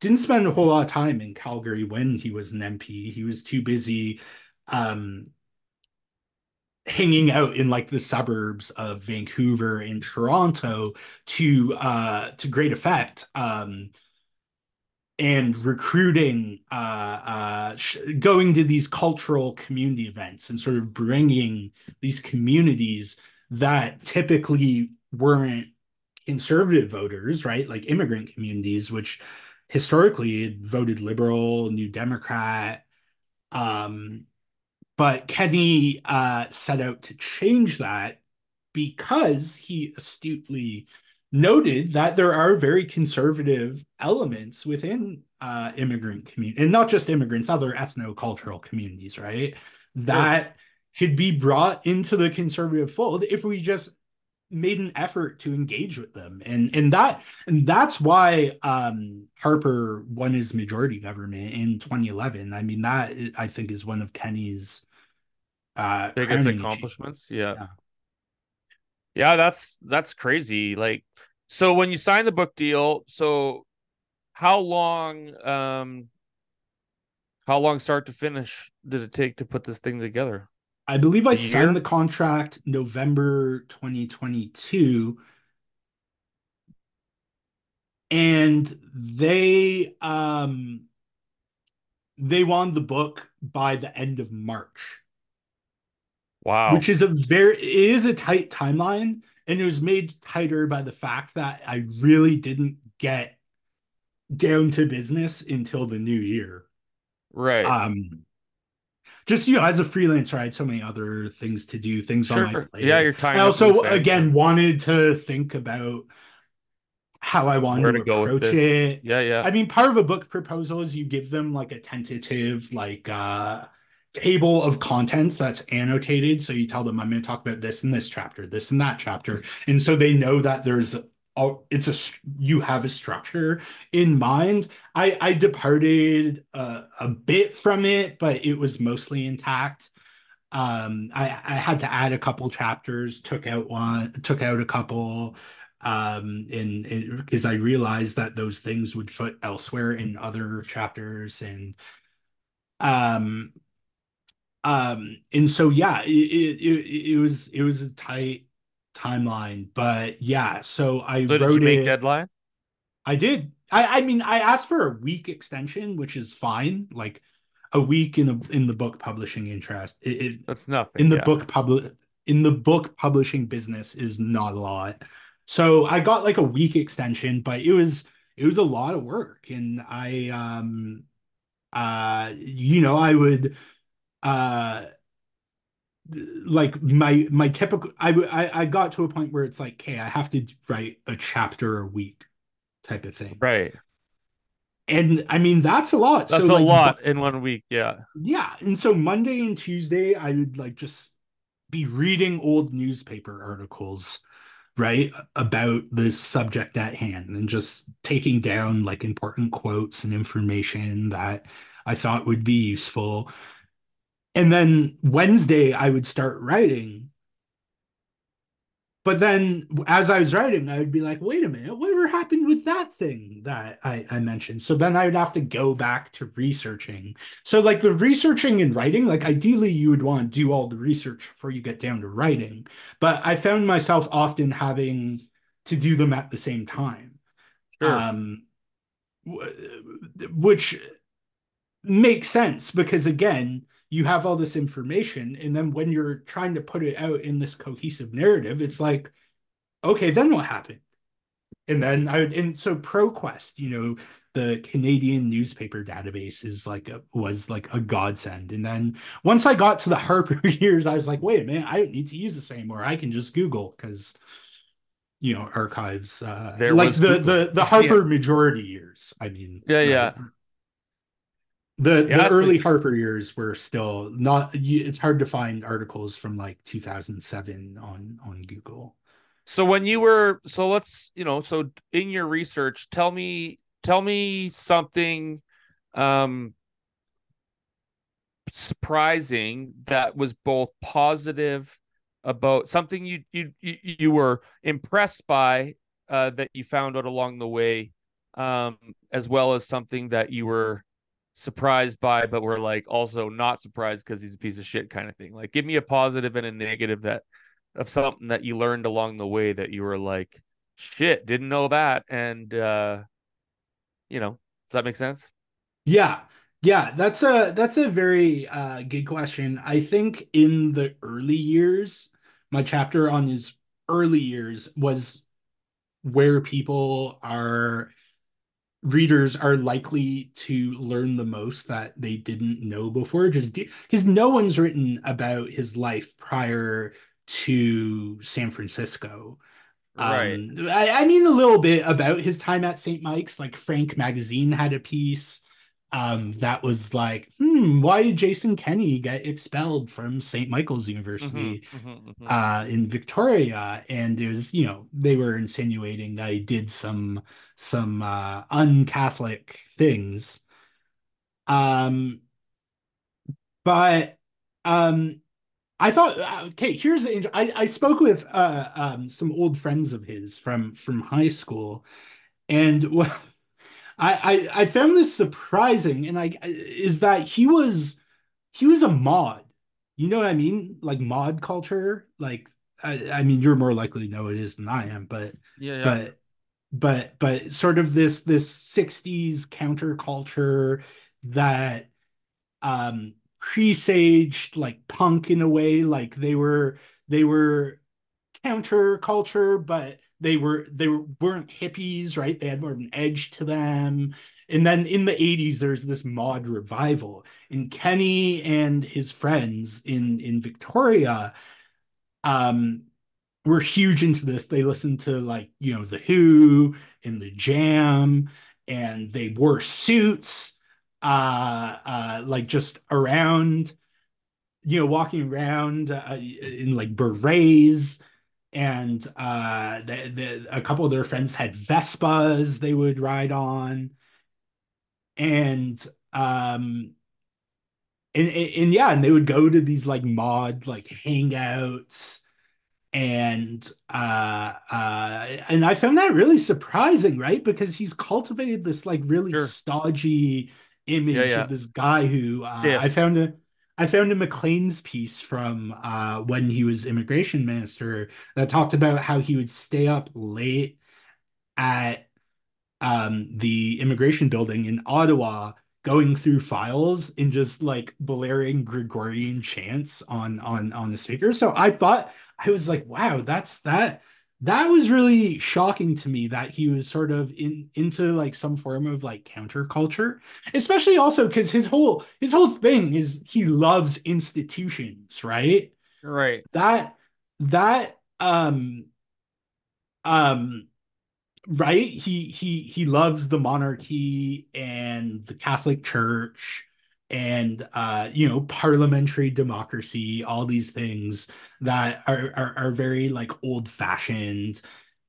Didn't spend a whole lot of time in Calgary when he was an MP. He was too busy um, hanging out in like the suburbs of Vancouver and Toronto to uh, to great effect. Um, and recruiting, uh, uh, sh- going to these cultural community events and sort of bringing these communities that typically weren't conservative voters, right? Like immigrant communities, which historically voted liberal, New Democrat. Um, but Kenney uh, set out to change that because he astutely noted that there are very conservative elements within uh, immigrant community, and not just immigrants, other ethno-cultural communities, right? That could be brought into the conservative fold if we just made an effort to engage with them. And and that and that's why um harper won his majority government in 2011 i mean that i think is one of Kenney's uh biggest accomplishments? Yeah. yeah yeah that's that's crazy like so when you sign the book deal so how long um how long start to finish did it take to put this thing together? I believe I signed the contract November 2022 and they um they won the book by the end of March. Wow. Which is a very is a tight timeline and it was made tighter by the fact that I really didn't get down to business until the new year. Right. Um just you know, as a freelancer, I had so many other things to do, things sure. on my plate. Yeah, your time. I also again wanted to think about how I wanted Where to, to approach it. Yeah, yeah. I mean, part of a book proposal is you give them like a tentative, like uh table of contents that's annotated. So you tell them I'm going to talk about this in this chapter, this and that chapter. And so they know that there's it's a you have a structure in mind i i departed a, a bit from it but it was mostly intact um i i had to add a couple chapters took out one took out a couple um and because i realized that those things would fit elsewhere in other chapters and um um and so yeah it, it, it was it was a tight timeline. But yeah, so I so wrote it. deadline. I did. I I mean, I asked for a week extension, which is fine. Like a week in a, in the book publishing interest. It, it that's nothing. In the yeah. book public in the book publishing business is not a lot. So I got like a week extension, but it was it was a lot of work, and I um uh you know I would uh like my my typical I, I I got to a point where it's like, okay, I have to write a chapter a week type of thing. Right. And I mean that's a lot. That's so, a like, lot in one week, yeah. Yeah. And so Monday and Tuesday I would like just be reading old newspaper articles, right, about the subject at hand and just taking down like important quotes and information that I thought would be useful and then Wednesday, I would start writing. But then as I was writing, I would be like, wait a minute, whatever happened with that thing that I, I mentioned? So then I would have to go back to researching. So, like the researching and writing, like ideally, you would want to do all the research before you get down to writing. But I found myself often having to do them at the same time. Sure. Um, which makes sense because, again, you have all this information and then when you're trying to put it out in this cohesive narrative it's like okay then what happened? And then i would and so proquest you know the canadian newspaper database is like a, was like a godsend. And then once i got to the harper years i was like wait a minute i don't need to use this anymore. I can just google because you know archives uh there like the, the the the harper yeah. majority years i mean yeah right? The yeah, the early a... Harper years were still not. It's hard to find articles from like 2007 on on Google. So when you were so let's you know so in your research, tell me tell me something um surprising that was both positive about something you you you were impressed by uh, that you found out along the way, um, as well as something that you were surprised by, but we're like also not surprised because he's a piece of shit kind of thing. Like, give me a positive and a negative that of something that you learned along the way that you were like, shit, didn't know that, and uh, you know, does that make sense? Yeah. Yeah, that's a that's a very uh, good question. I think in the early years, my chapter on his early years was where people are readers are likely to learn the most that they didn't know before just because no one's written about his life prior to San Francisco. Right. Um, I, I mean a little bit about his time at St. Mike's. Like Frank Magazine had a piece um, that was like, hmm, why did Jason Kenney get expelled from St. Michael's University Mm-hmm, mm-hmm, mm-hmm. uh, in Victoria? And it was, you know, they were insinuating that he did some some uh, un-Catholic things. Um, but um, I thought, uh, okay, here's the. I I spoke with uh, um, some old friends of his from from high school, and what I, I I found this surprising, and I is that he was he was a mod. You know what I mean? Like mod culture. Like I, I mean, you're more likely to know it is than I am, but yeah, yeah. but but but sort of this this 60s counterculture that um presaged like punk in a way like they were they were counterculture but they were they weren't hippies right? They had more of an edge to them. And then in the 80s there's this mod revival and Kenney and his friends in in victoria. Um were huge into this. They listened to like you know the who and the jam and they wore suits uh uh like just around you know walking around uh, in like berets and uh the, the, a couple of their friends had vespas they would ride on and um and, and yeah and they would go to these like mod like hangouts and uh uh and i found that really surprising right because he's cultivated this like really Sure. stodgy image Yeah, yeah. of this guy who uh, i found a I found a Maclean's piece from uh, when he was immigration minister that talked about how he would stay up late at um, the immigration building in Ottawa, going through files and just like blaring Gregorian chants on on on the speaker. So I thought I was like, wow, that's that. That was really shocking to me that he was sort of in into like some form of like counterculture, especially also because his whole his whole thing is he loves institutions, right? Right. That that um um right he he he loves the monarchy and the catholic church and uh you know parliamentary democracy all these things that are are, are very like old fashioned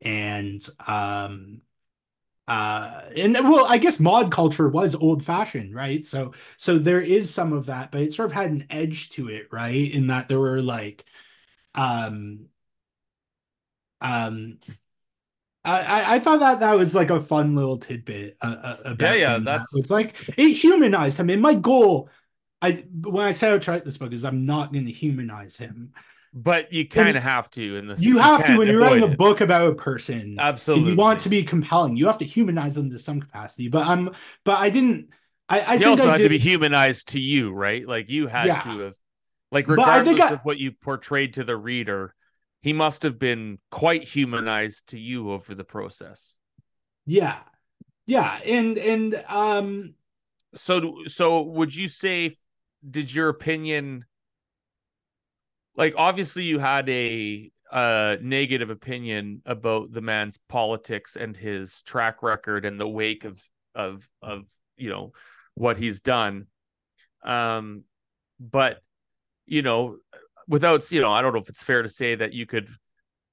and um uh and well i guess mod culture was old fashioned right? So so there is some of that but it sort of had an edge to it right? In that there were like um um I, I thought that that was like a fun little tidbit uh, uh, about Yeah, yeah, him. That that's- was like it humanized him. And my goal, I when I set I write this book, is I'm not going to humanize him. But you kind of have to in this. You have to when you're writing a book about a person. Absolutely. You want to be compelling. You have to humanize them to some capacity. But I'm, but I didn't. I, I he think also I had did. to be humanized to you, right? Like you had Yeah. to have, like regardless of what you portrayed to the reader, he must have been quite humanized to you over the process. yeah, yeah, and and um, So, so would you say, did your opinion, like obviously you had a uh negative opinion about the man's politics and his track record and the wake of of of you know what he's done um but you know without you know i don't know if it's fair to say that you could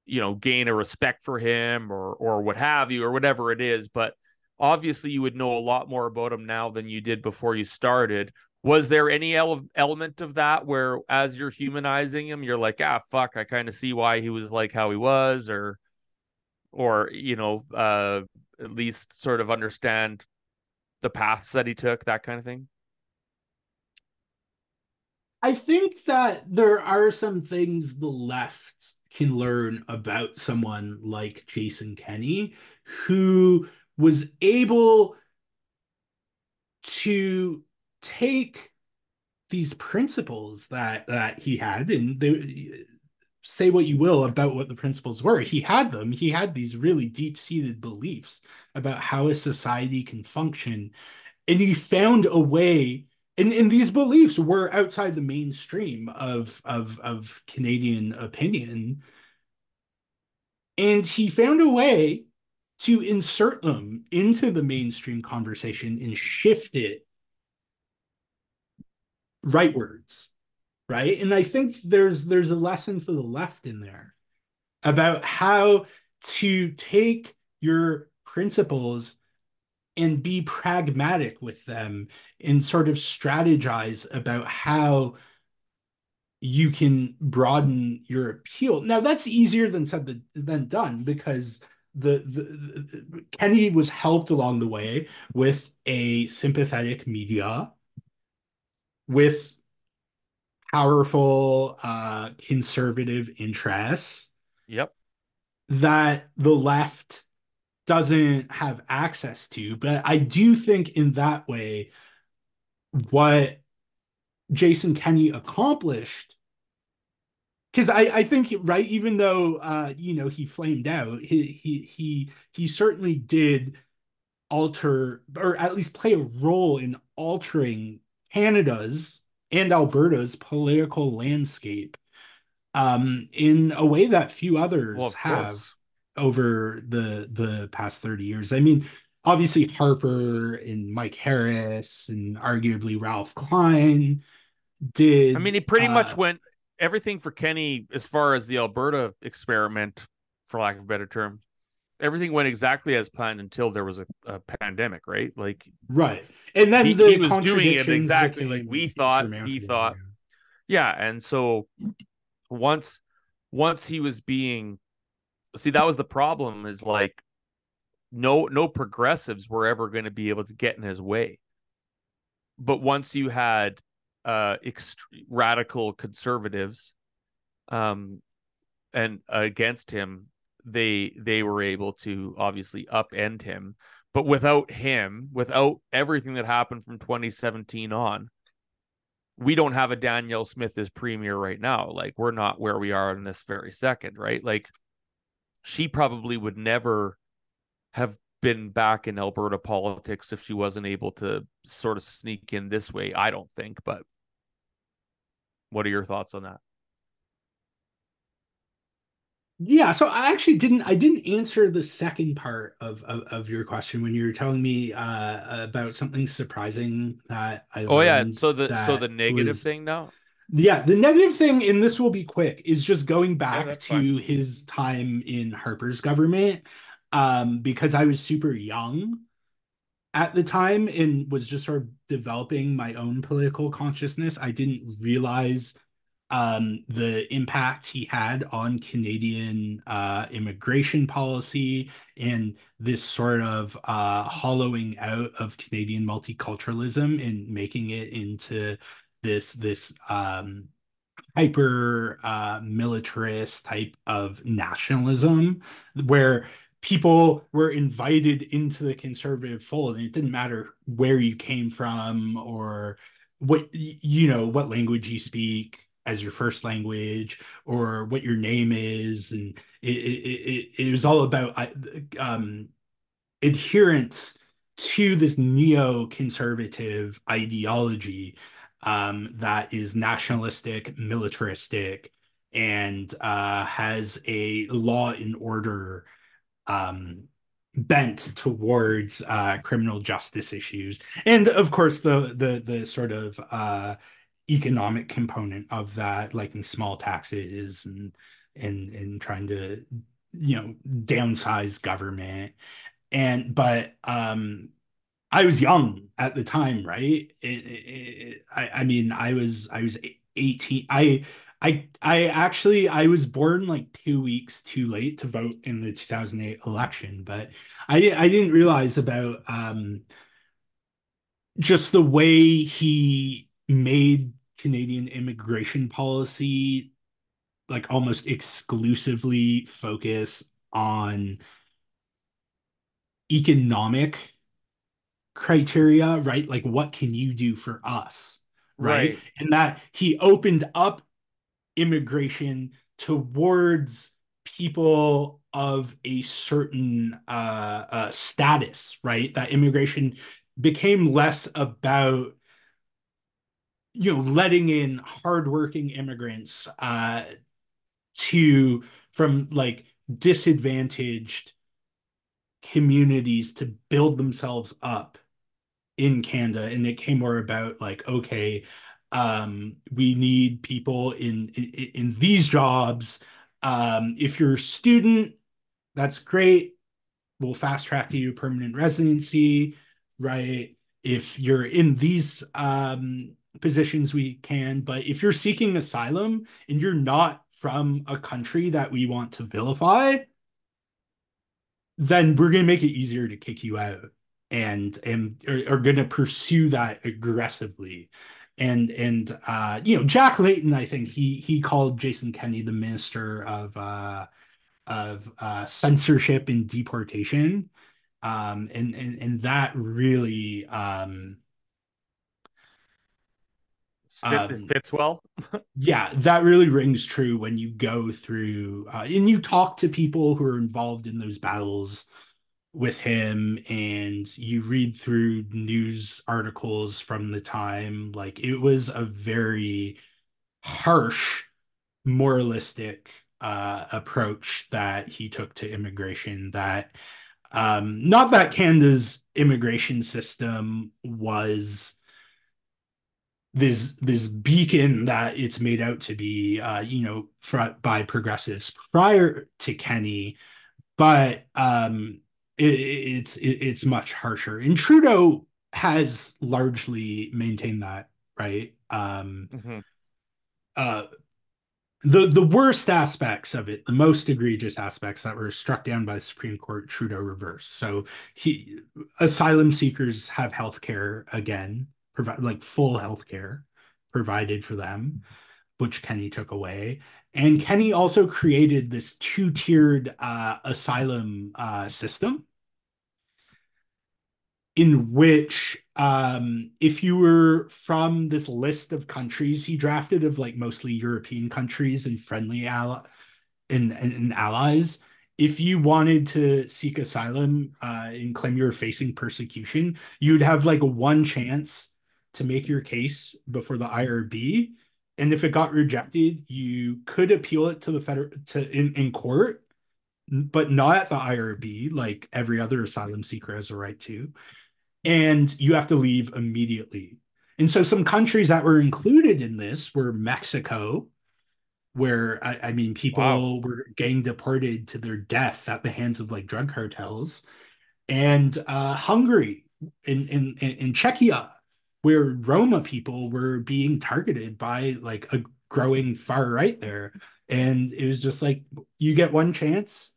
you know gain a respect for him or or what have you or whatever it is but obviously you would know a lot more about him now than you did before you started. Was there any ele- element of that where, as you're humanizing him, you're like, ah, fuck, I kind of see why he was like how he was, or, or you know, uh, at least sort of understand the paths that he took, that kind of thing? I think that there are some things the left can learn about someone like Jason Kenney, who was able to take these principles that that he had and they, say what you will about what the principles were. He had them. He had these really deep-seated beliefs about how a society can function. And he found a way and, and these beliefs were outside the mainstream of of of canadian opinion. And he found a way to insert them into the mainstream conversation and shift it rightwards right? And i think there's there's a lesson for the left in there about how to take your principles and be pragmatic with them and sort of strategize about how you can broaden your appeal now that's easier than said than done because the, the, the Kenney was helped along the way with a sympathetic media, with powerful uh, conservative interests. Yep. That the left doesn't have access to. But I do think in that way, what Jason Kenney accomplished because I, I think right even though uh you know he flamed out he he he he certainly did alter or at least play a role in altering Canada's and Alberta's political landscape um in a way that few others well, have course. Over the the past 30 years I mean obviously Harper and Mike Harris and arguably Ralph Klein did I mean he pretty uh, much went everything for Kenney as far as the Alberta experiment, for lack of a better term, everything went exactly as planned until there was a, a pandemic, right? Like right, and then he, the he was doing it exactly like we thought. He thought, yeah, and so once once he was being, see, that was the problem. Is like no no progressives were ever going to be able to get in his way. But once you had uh, ext- radical conservatives um, and against him, they they were able to obviously upend him. But without him, without everything that happened from 2017 on, we don't have a Danielle Smith as premier right now. Like we're not where we are in this very second, right? Like she probably would never have been back in Alberta politics if she wasn't able to sort of sneak in this way. I don't think, but what are your thoughts on that? Yeah, so I actually didn't I didn't answer the second part of of, of your question when you were telling me uh, about something surprising that I Oh yeah, so the so the negative was, thing now? Yeah, the negative thing and this will be quick is just going back yeah, to fine. his time in Harper's government um because I was super young at the time and was just sort of developing my own political consciousness, I didn't realize um, the impact he had on Canadian uh, immigration policy and this sort of uh, hollowing out of Canadian multiculturalism and making it into this this um, hyper uh, militarist type of nationalism where people were invited into the conservative fold and it didn't matter where you came from or what you know what language you speak as your first language or what your name is. And it it, it, it was all about um, adherence to this neo-conservative ideology um, that is nationalistic militaristic and uh, has a law and order um, bent towards uh, criminal justice issues, and of course the the the sort of uh, economic component of that, like in small taxes and and and trying to you know downsize government. And but um I was young at the time, right? It, it, it, I, I mean, I was I was 18. I I I actually I was born like two weeks too late to vote in the 2008 election, but I I didn't realize about um just the way he made Canadian immigration policy like almost exclusively focus on economic criteria, right? Like what can you do for us? Right? right. And that he opened up immigration towards people of a certain uh, uh, status, right? That immigration became less about you know letting in hardworking immigrants uh, to from like disadvantaged communities to build themselves up in Canada and it came more about like okay um we need people in in, in these jobs. Um if you're a student that's great. We'll fast track you permanent residency right? If you're in these um positions we can but if you're seeking asylum and you're not from a country that we want to vilify then we're going to make it easier to kick you out and and are, are going to pursue that aggressively. And and uh you know jack layton i think he he called jason kenney the minister of uh of uh censorship and deportation. Um and and, and that really um um, fits well. yeah, that really rings true when you go through uh, and you talk to people who are involved in those battles with him and you read through news articles from the time like it was a very harsh moralistic uh, approach that he took to immigration that um, not that canada's immigration system was this this beacon that it's made out to be uh, you know by progressives prior to kenney but um it, it's it, it's much harsher. And Trudeau has largely maintained that, right? Um, mm-hmm. uh, the the worst aspects of it, the most egregious aspects that were struck down by the Supreme Court, Trudeau reversed. So he asylum seekers have health care again, provide like full health care provided for them, which Kenney took away. And Kenney also created this two tiered uh, asylum uh, system in which um, if you were from this list of countries he drafted of like mostly European countries and friendly ally and, and, and allies, if you wanted to seek asylum uh, and claim you were facing persecution, you'd have like one chance to make your case before the IRB. And if it got rejected, you could appeal it to the federal to in, in court, but not at the IRB, like every other asylum seeker has a right to and you have to leave immediately. And so some countries that were included in this were Mexico, where I, I mean people wow. were getting deported to their death at the hands of like drug cartels, and uh, Hungary in, in in Czechia, where Roma people were being targeted by like a growing far right there. And it was just like you get one chance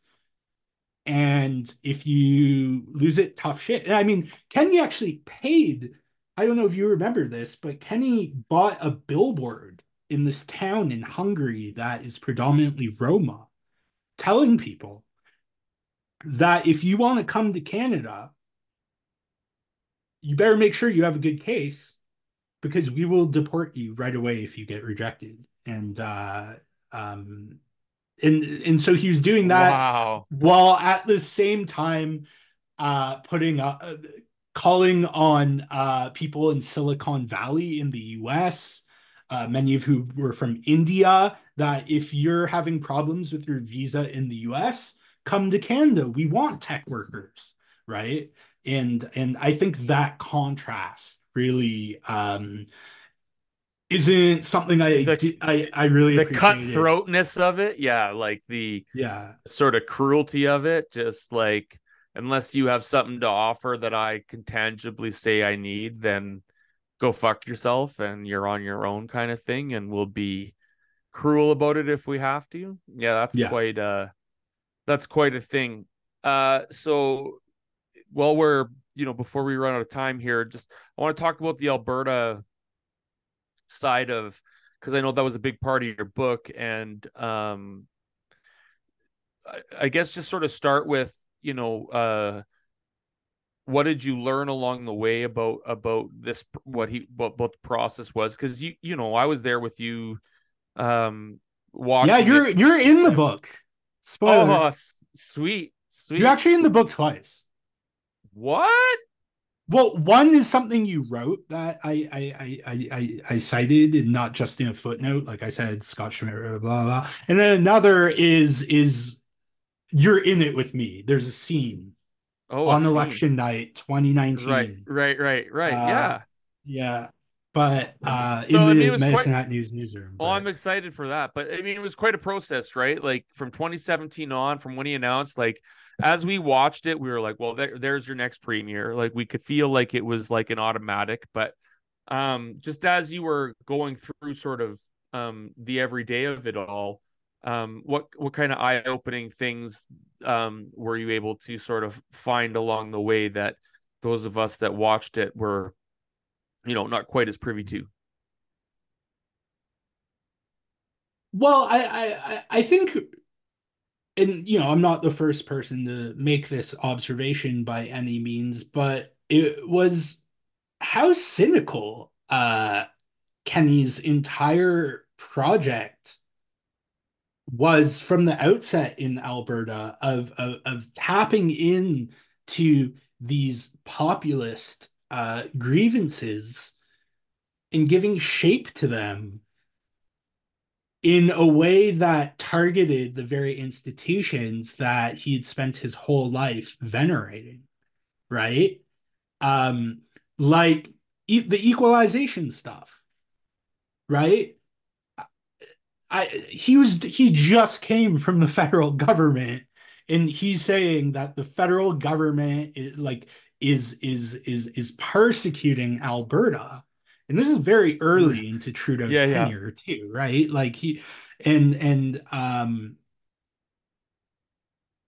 and if you lose it, tough shit. I mean, Kenney actually paid. I don't know if you remember this, but Kenney bought a billboard in this town in Hungary that is predominantly Roma, telling people that if you want to come to Canada, you better make sure you have a good case because we will deport you right away if you get rejected. And uh, um, and and so he was doing that wow. while at the same time uh putting uh calling on uh people in silicon valley in the us uh, many of who were from india that if you're having problems with your visa in the us come to canada we want tech workers right and and i think that contrast really um isn't something I the, I I really the cutthroatness of it. Yeah, like the yeah sort of cruelty of it. Just like unless you have something to offer that I can tangibly say I need, then go fuck yourself and you're on your own kind of thing and we'll be cruel about it if we have to. Yeah, that's yeah. quite uh that's quite a thing. Uh so while we're you know before we run out of time here, just I want to talk about the Alberta side of because I know that was a big part of your book and um I, I guess just sort of start with you know uh what did you learn along the way about about this what he what, what the process was because you you know i was there with you um yeah you're it. you're in the book Spoiler. oh sweet sweet you're actually in the book twice what? Well one is something you wrote that i i i i, I cited and not just in a footnote like i said scott schmidt blah, blah blah. And then another is is you're in it with me. There's a scene oh, on election night 2019 right right right right. Uh, yeah. yeah. But uh so, in the I mean, medicine quite, hat news newsroom oh i'm excited for that. But i mean it was quite a process right? Like from 2017 on from when he announced like as we watched it we were like well there, there's your next premier like we could feel like it was like an automatic but um just as you were going through sort of um the everyday of it all um, what what kind of eye opening things um, were you able to sort of find along the way that those of us that watched it were, you know, not quite as privy to? Well, I I I think, and you know, I'm not the first person to make this observation by any means, but it was how cynical uh Kenney's entire project was from the outset in Alberta of of, of tapping in to these populist uh, grievances and giving shape to them in a way that targeted the very institutions that he had spent his whole life venerating right um like e- the equalization stuff right I he was he just came from the federal government and he's saying that the federal government is, like is is is is persecuting Alberta. And this is very early into Trudeau's yeah, tenure yeah. too, right? Like he and and um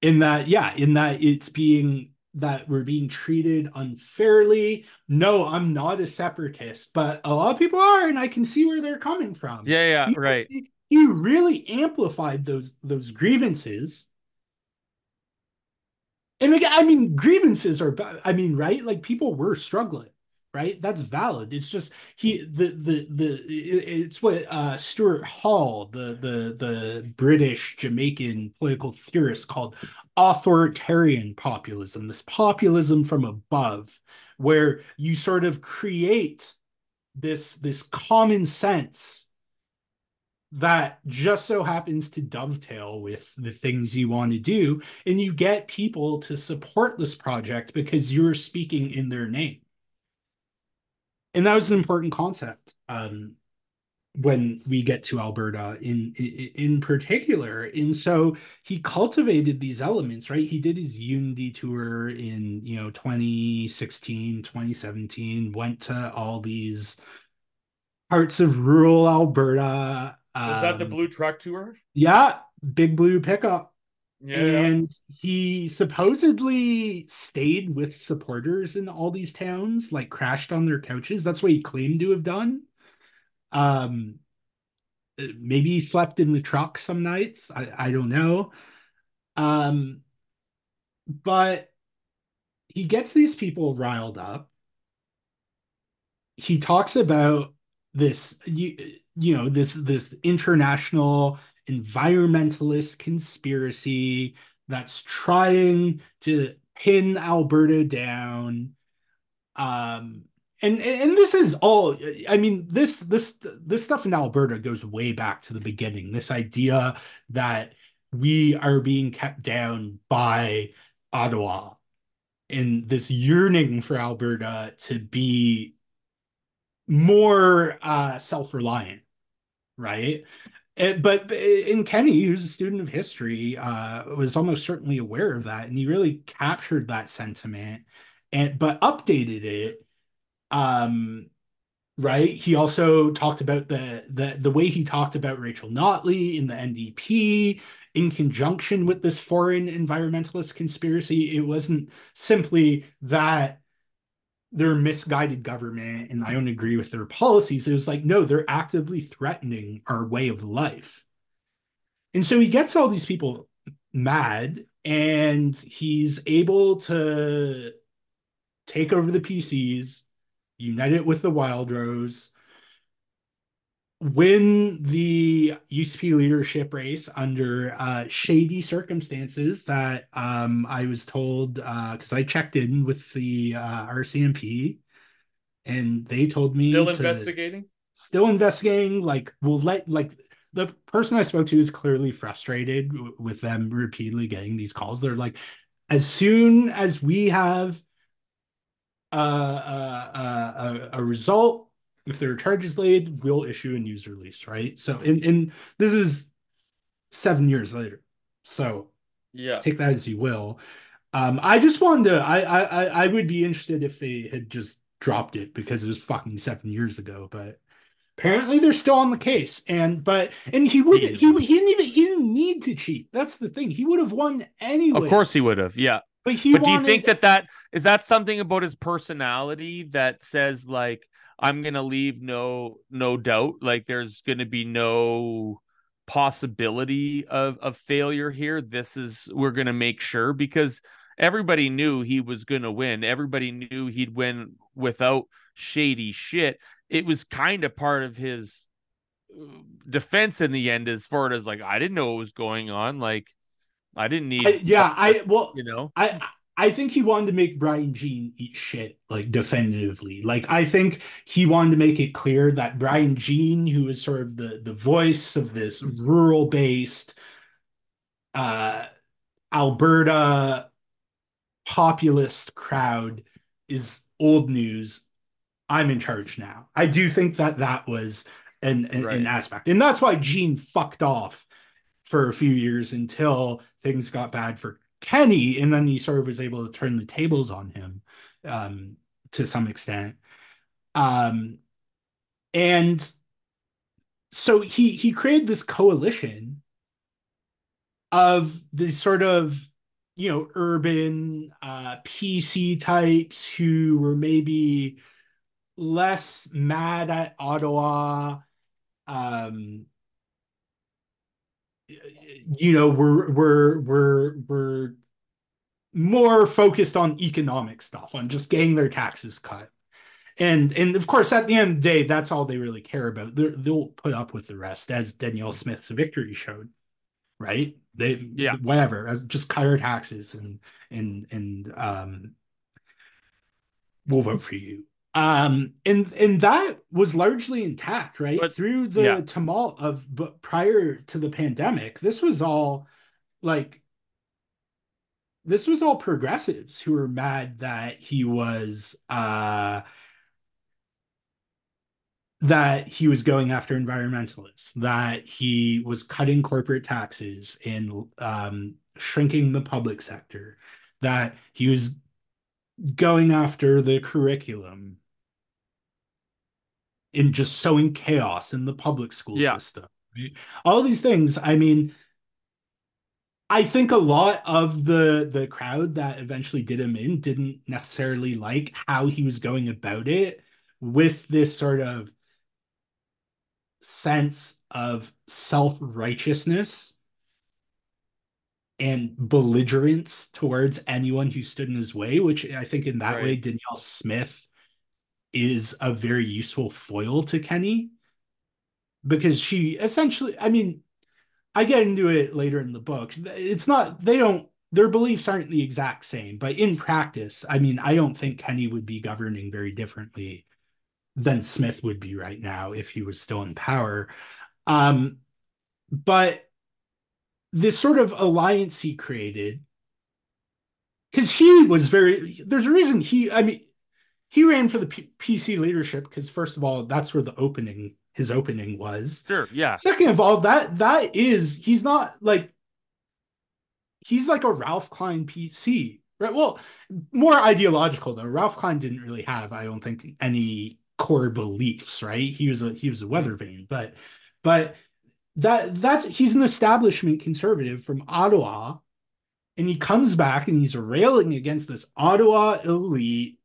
in that yeah, in that it's being that we're being treated unfairly. No, I'm not a separatist, but a lot of people are, and I can see where they're coming from. Yeah, yeah, he, right he really amplified those those grievances and again i mean grievances are i mean right like people were struggling right? That's valid. It's just he the the the it's what uh stuart hall the the the british jamaican political theorist called authoritarian populism this populism from above where you sort of create this this common sense that just so happens to dovetail with the things you want to do and you get people to support this project because you're speaking in their name and that was an important concept um, when we get to alberta in, in, in particular and so he cultivated these elements right he did his unity tour in you know 2016 2017 went to all these parts of rural alberta was that the um, blue truck tour? Yeah, big blue pickup. Yeah. And he supposedly stayed with supporters in all these towns, like crashed on their couches. That's what he claimed to have done. Um, maybe he slept in the truck some nights. I, I don't know. Um, but he gets these people riled up. He talks about this you you know this this international environmentalist conspiracy that's trying to pin Alberta down. Um and and this is all i mean this this this stuff in alberta goes way back to the beginning. This idea that we are being kept down by ottawa and this yearning for alberta to be more uh, self-reliant right It, but in Kenney, who's a student of history, uh, was almost certainly aware of that, and he really captured that sentiment, and but updated it. Um, right. He also talked about the the the way he talked about Rachel Notley in the NDP in conjunction with this foreign environmentalist conspiracy. It wasn't simply that they're misguided government and I don't agree with their policies. It was like, no, they're actively threatening our way of life. And so he gets all these people mad and he's able to take over the PCs, unite it with the Wild Wildrose, win the UCP leadership race under uh, shady circumstances that um, I was told because uh, I checked in with the uh, RCMP and they told me still investigating. Still investigating. Like we'll let like the person I spoke to is clearly frustrated w- with them repeatedly getting these calls. They're like, as soon as we have a, a, a, a result if there are charges laid, we'll issue a news release, right? So, and, and this is seven years later. So, yeah, take that as you will. Um, I just wanted to. I, I I would be interested if they had just dropped it because it was fucking seven years ago, but apparently they're still on the case. And but and he would he he didn't even he didn't need to cheat. That's the thing. He would have won anyway. Of course he would have. Yeah. But he. But wanted, do you think that that is that something about his personality that says like I'm gonna leave no no doubt. Like there's gonna be no possibility of of failure here. This is we're gonna make sure because everybody knew he was gonna win. Everybody knew he'd win without shady shit. It was kind of part of his uh, defense in the end, as far as like I didn't know what was going on. Like I didn't need. I, yeah, I well, you know, I I think he wanted to make Brian Jean eat shit like definitively. Like I think he wanted to make it clear that Brian Jean, who is sort of the the voice of this rural based uh Alberta populist crowd is old news. I'm in charge now. I do think that that was an an, right. an aspect. And that's why Jean fucked off for a few years until things got bad for Kenney, and then he sort of was able to turn the tables on him um, to some extent. Um, and so he he created this coalition of these sort of you know urban uh, PC types who were maybe less mad at Ottawa. Um, you know we're we're we're we're more focused on economic stuff on just getting their taxes cut. And and of course at the end of the day that's all they really care about. They will put up with the rest as danielle smith's victory showed right? They yeah. whatever as just cut our taxes and and and um we'll vote for you um and and that was largely intact right but, through the yeah. tumult of but prior to the pandemic this was all like this was all progressives who were mad that he was uh that he was going after environmentalists that he was cutting corporate taxes and um shrinking the public sector that he was going after the curriculum in just sowing chaos in the public school yeah. system. Right? All these things. I mean, I think a lot of the the crowd that eventually did him in didn't necessarily like how he was going about it with this sort of sense of self-righteousness and belligerence towards anyone who stood in his way, which I think in that right. way Danielle Smith is a very useful foil to Kenney because she essentially, I mean, I get into it later in the book. It's not, they don't, their beliefs aren't the exact same, but in practice, I mean, I don't think Kenney would be governing very differently than Smith would be right now if he was still in power. Um, but this sort of alliance he created, because he was very, there's a reason he, I mean, he ran for the P- PC leadership because first of all that's where the opening his opening was. Sure, yeah. Second of all, that that is he's not like he's like a Ralph Klein PC, right? Well, more ideological though. Ralph Klein didn't really have, I don't think, any core beliefs, right? He was a he was a weather vane, but but that that's he's an establishment conservative from Ottawa, and he comes back and he's railing against this Ottawa elite.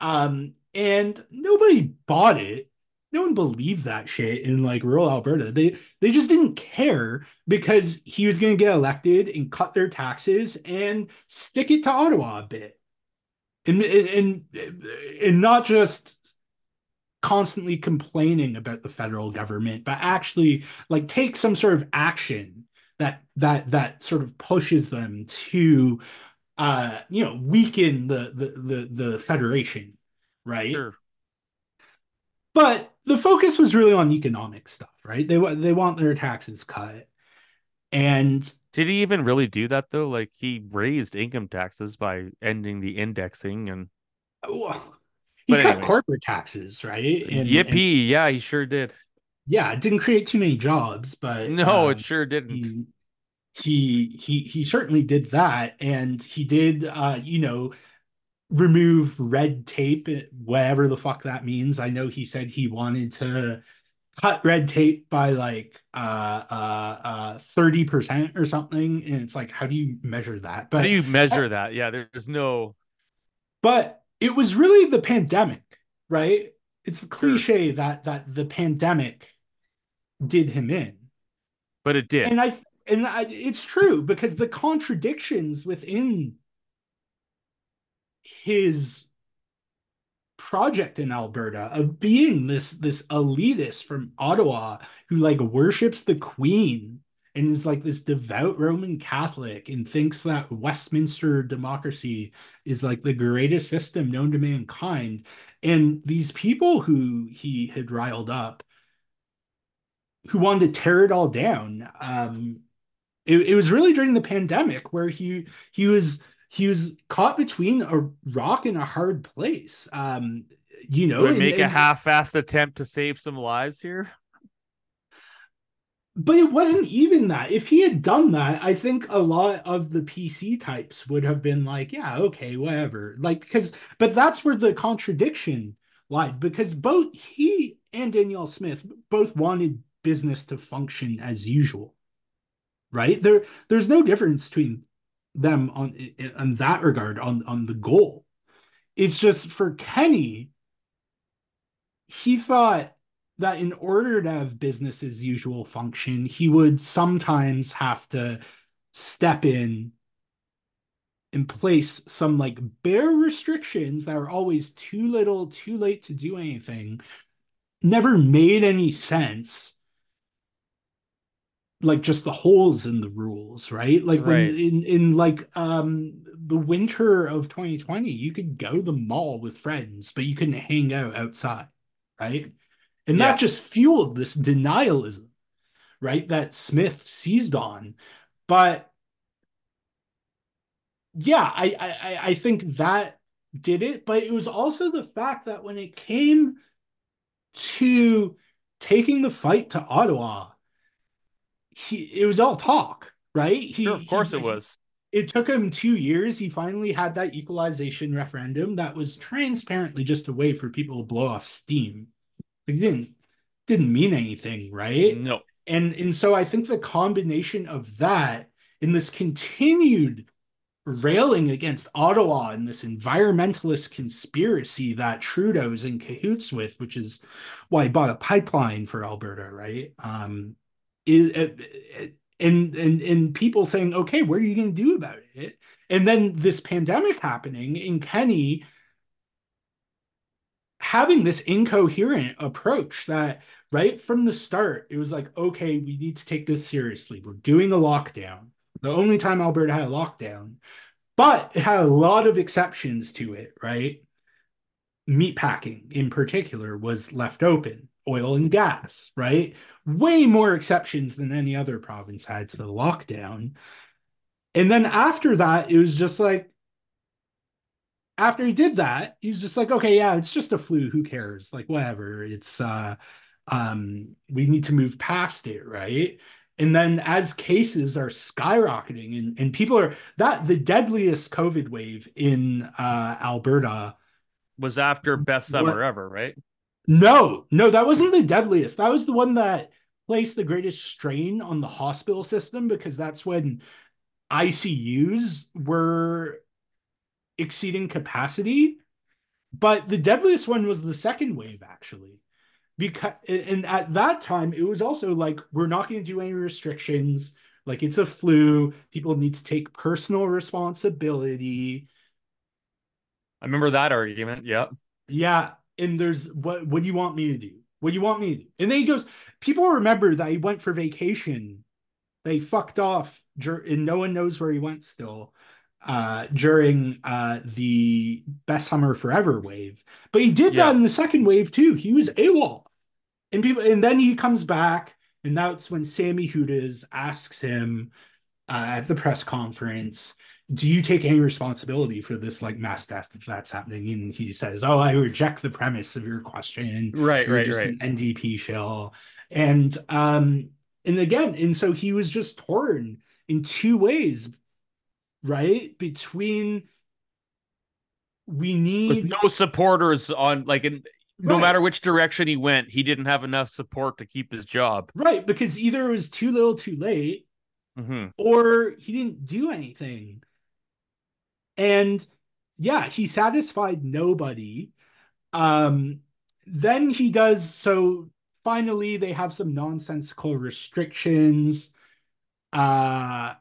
Um, and nobody bought it. No one believed that shit in like rural Alberta. They they just didn't care because he was going to get elected and cut their taxes and stick it to Ottawa a bit, and and and not just constantly complaining about the federal government, but actually like take some sort of action that that that sort of pushes them to uh you know weaken the the the, the federation right Sure. but the focus was really on economic stuff right they they want their taxes cut and Did he even really do that though? Like he raised income taxes by ending the indexing and well, he But cut anyway. corporate taxes right and, and- yippee, yeah, he sure did. yeah it didn't create too many jobs but No, um, it sure didn't. he he he he certainly did that. And he did uh you know remove red tape whatever the fuck that means. I know he said he wanted to cut red tape by like uh uh uh 30% or something. And it's like how do you measure that? How do you measure that? Yeah, there's no but it was really the pandemic right? It's a cliche that that the pandemic did him in. But it did. and I and I, it's true because the contradictions within his project in Alberta of being this this elitist from Ottawa who like worships the queen and is like this devout Roman Catholic and thinks that Westminster democracy is like the greatest system known to mankind. And these people who he had riled up who wanted to tear it all down um it, it was really during the pandemic where he he was he was caught between a rock and a hard place. Um you know and- make a half-assed attempt to save some lives here. but it wasn't even that. If he had done that i think a lot of the pc types would have been like yeah okay whatever. Like because but that's where the contradiction lied because both he and danielle smith both wanted business to function as usual right there there's no difference between them on in that regard on on the goal it's just for kenney he thought that in order to have business as usual function, he would sometimes have to step in and place some like bare restrictions that are always too little, too late to do anything, never made any sense. Like just the holes in the rules, right? Like when Right. in in like um the winter of 2020, you could go to the mall with friends, but you couldn't hang out outside, right? And Yeah. that just fueled this denialism, right? That Smith seized on. But yeah, I, I I think that did it. But it was also the fact that when it came to taking the fight to Ottawa, he it was all talk, right? He, Sure, of course he- it was. it took him two years. He finally had that equalization referendum that was transparently just a way for people to blow off steam. It didn't didn't mean anything, right? No. And and so I think the combination of that in this continued railing against Ottawa and this environmentalist conspiracy that Trudeau's in cahoots with, which is why he bought a pipeline for Alberta, right? Um, is uh, and and and people saying, okay, what are you going to do about it? And then this pandemic happening, in Kenney having this incoherent approach that right from the start, it was like, okay, we need to take this seriously. We're doing a lockdown. The only time Alberta had a lockdown, but it had a lot of exceptions to it, right? Meatpacking in particular was left open, oil and gas, right? Way more exceptions than any other province had to the lockdown. And then after that, it was just like, after he did that, he was just like, okay, yeah, it's just a flu. Who cares? Like, whatever. It's, uh, um, we need to move past it, right? And then as cases are skyrocketing and, and people are that the deadliest COVID wave in uh, Alberta was after best summer what, ever, right? No, no, that wasn't the deadliest. That was the one that placed the greatest strain on the hospital system because that's when ICUs were exceeding capacity. But the deadliest one was the second wave, actually. Because and at that time, it was also like we're not going to do any restrictions. Like it's a flu. People need to take personal responsibility. I remember that argument. Yeah. Yeah. And there's what what do you want me to do? What do you want me to do? And then he goes, people remember that he went for vacation. They fucked off and no one knows where he went still uh, during uh, the best summer forever wave. But he did yeah. that in the second wave too. He was AWOL. And people and then he comes back, and that's when Sammy Hudes asks him uh, at the press conference, do you take any responsibility for this like mass death if that's happening? And he says, Oh, I reject the premise of your question. Right, You're right, just right. An NDP shell. And um, and again, and so he was just torn in two ways, right? Between we need With no supporters on like in no right. matter which direction he went, he didn't have enough support to keep his job. Right, because either it was too little, too late, mm-hmm. or he didn't do anything. And yeah, he satisfied nobody. Um, then he does so. Finally, they have some nonsensical restrictions uh,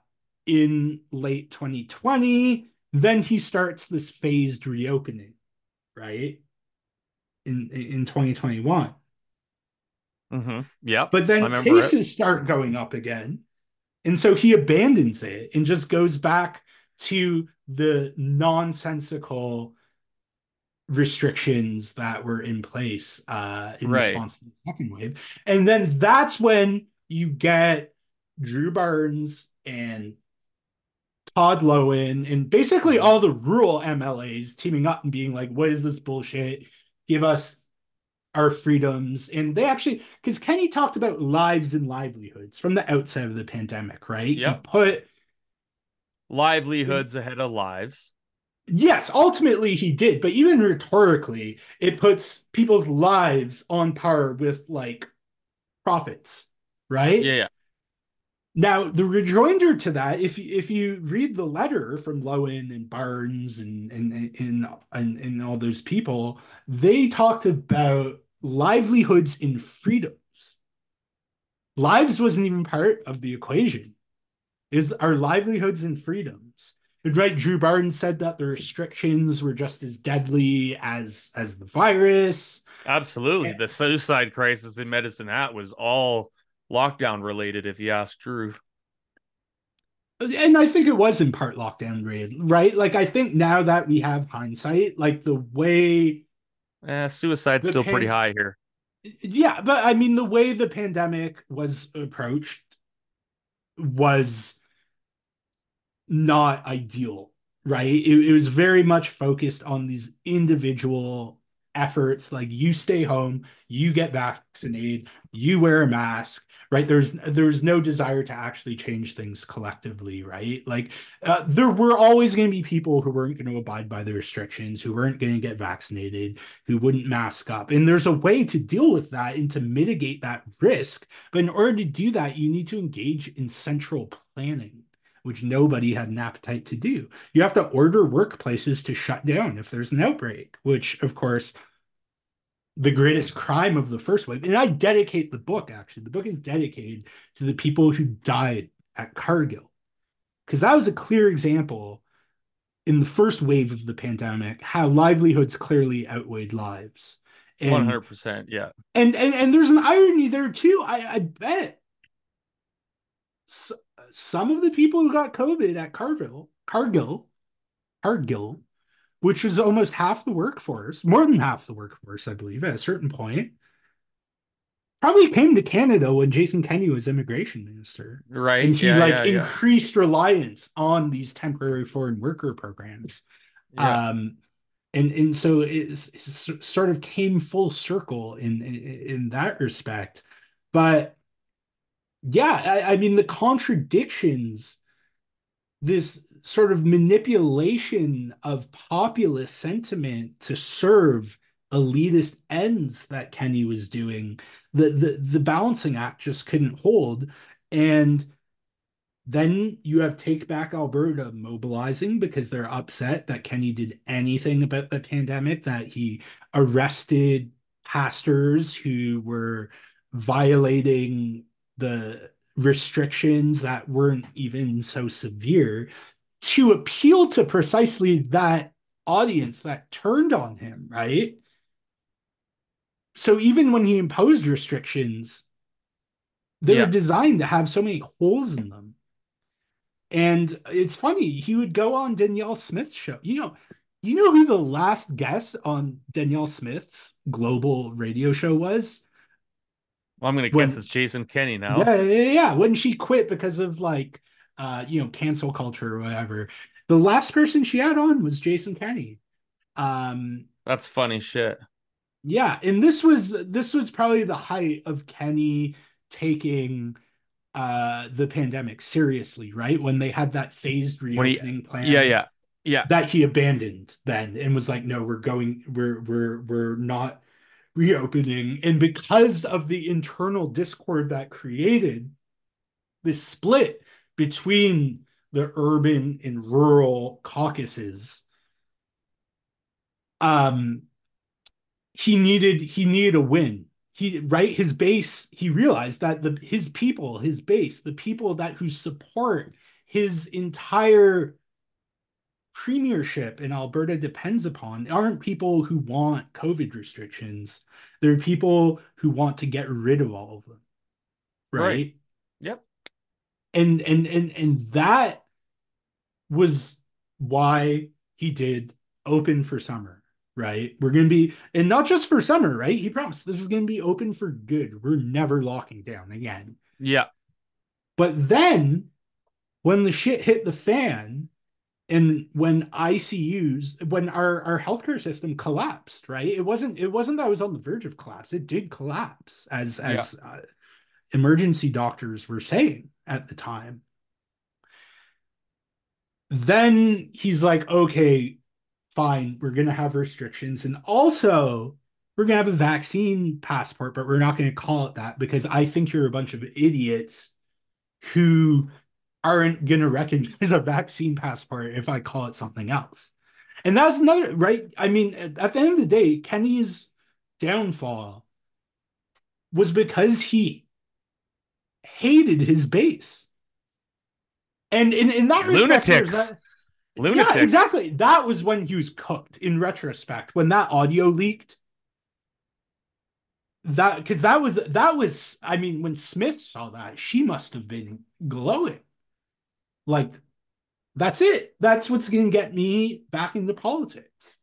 in late 2020. Then he starts this phased reopening, right? In in 2021. Mm-hmm. Yeah. But then cases it. start going up again. And so he abandons it and just goes back to the nonsensical restrictions that were in place uh, in right. response to the second wave. And then that's when you get Drew Barnes and Todd Loewen and basically mm-hmm. all the rural MLAs teaming up and being like, what is this bullshit? Give us our freedoms. And they actually, because Kenney talked about lives and livelihoods from the outset of the pandemic, right? Yep. He put livelihoods ahead of lives. Yes, ultimately he did, but even rhetorically, it puts people's lives on par with like profits, right? Yeah, yeah. Now, the rejoinder to that, if if you read the letter from Loewen and Barnes and and and and, and all those people, they talked about livelihoods in freedoms. Lives wasn't even part of the equation. Is our livelihoods and freedoms. And right, Drew Barnes said that the restrictions were just as deadly as as the virus. Absolutely, and, the suicide crisis in Medicine Hat was all lockdown related, if you ask Drew. And I think it was in part lockdown related, right? Like I think now that we have hindsight, like the way eh, suicide's still pan- pretty high here. Yeah, but I mean the way the pandemic was approached was not ideal, right? It, it was very much focused on these individual efforts like you stay home you get vaccinated you wear a mask right? There's there's no desire to actually change things collectively right? Like uh, there were always going to be people who weren't going to abide by the restrictions who weren't going to get vaccinated who wouldn't mask up. And there's a way to deal with that and to mitigate that risk. But in order to do that you need to engage in central planning which nobody had an appetite to do. You have to order workplaces to shut down if there's an outbreak, which, of course, the greatest crime of the first wave. And I dedicate the book, actually. The book is dedicated to the people who died at Cargill, because that was a clear example in the first wave of the pandemic how livelihoods clearly outweighed lives. One hundred percent, yeah. And, and and there's an irony there too. I, I bet some of the people who got COVID at Cargill, Cargill, Cargill, which was almost half the workforce, more than half the workforce, I believe, at a certain point, probably came to Canada when Jason Kenney was immigration minister. Right. And he yeah, like yeah, increased yeah. reliance on these temporary foreign worker programs. Um and and so it sort of came full circle in, in in that respect but yeah I, I mean the contradictions this sort of manipulation of populist sentiment to serve elitist ends that Kenney was doing, the the the balancing act just couldn't hold. And then you have Take Back Alberta mobilizing because they're upset that Kenney did anything about the pandemic, that he arrested pastors who were violating the restrictions that weren't even so severe to appeal to precisely that audience that turned on him, right? So even when he imposed restrictions, they yeah. were designed to have so many holes in them. And it's funny, he would go on Danielle Smith's show. You know, you know who the last guest on Danielle Smith's global radio show was? Well, I'm gonna guess it's Jason Kenney now. Yeah, yeah, yeah. When she quit because of like uh, you know, cancel culture or whatever. The last person she had on was Jason Kenney. Um That's funny shit. Yeah, and this was this was probably the height of Kenney taking uh the pandemic seriously, right? When they had that phased reopening plan. Yeah, yeah. Yeah. That he abandoned then and was like, no, we're going, we're we're we're not reopening. And because of the internal discord that created this split between the urban and rural caucuses, um, he needed he needed a win. He right his base. He realized that the his people, his base, the people that who support his entire premiership in Alberta depends upon aren't people who want COVID restrictions. There are people who want to get rid of all of them. Right? right. Yep. And and and and that was why he did open for summer, right? We're going to be and not just for summer, right? He promised this is going to be open for good. We're never locking down again. Yeah. But then when the shit hit the fan, and when ICUs, when our our healthcare system collapsed, right? It wasn't it wasn't that I was on the verge of collapse. It did collapse, as as yeah. uh, emergency doctors were saying at the time. Then he's like, okay, fine, we're gonna have restrictions, and also we're gonna have a vaccine passport, but we're not gonna call it that because I think you're a bunch of idiots who aren't going to recognize a vaccine passport if I call it something else. And that's another, right? I mean, at the end of the day, Kenney's downfall was because he hated his base. And in, in that Lunatics. respect, that, Lunatics. Yeah, exactly. That was when he was cooked in retrospect. When that audio leaked, that because that was that was I mean, when Smith saw that, she must have been glowing. Like, that's it. That's what's going to get me back into politics.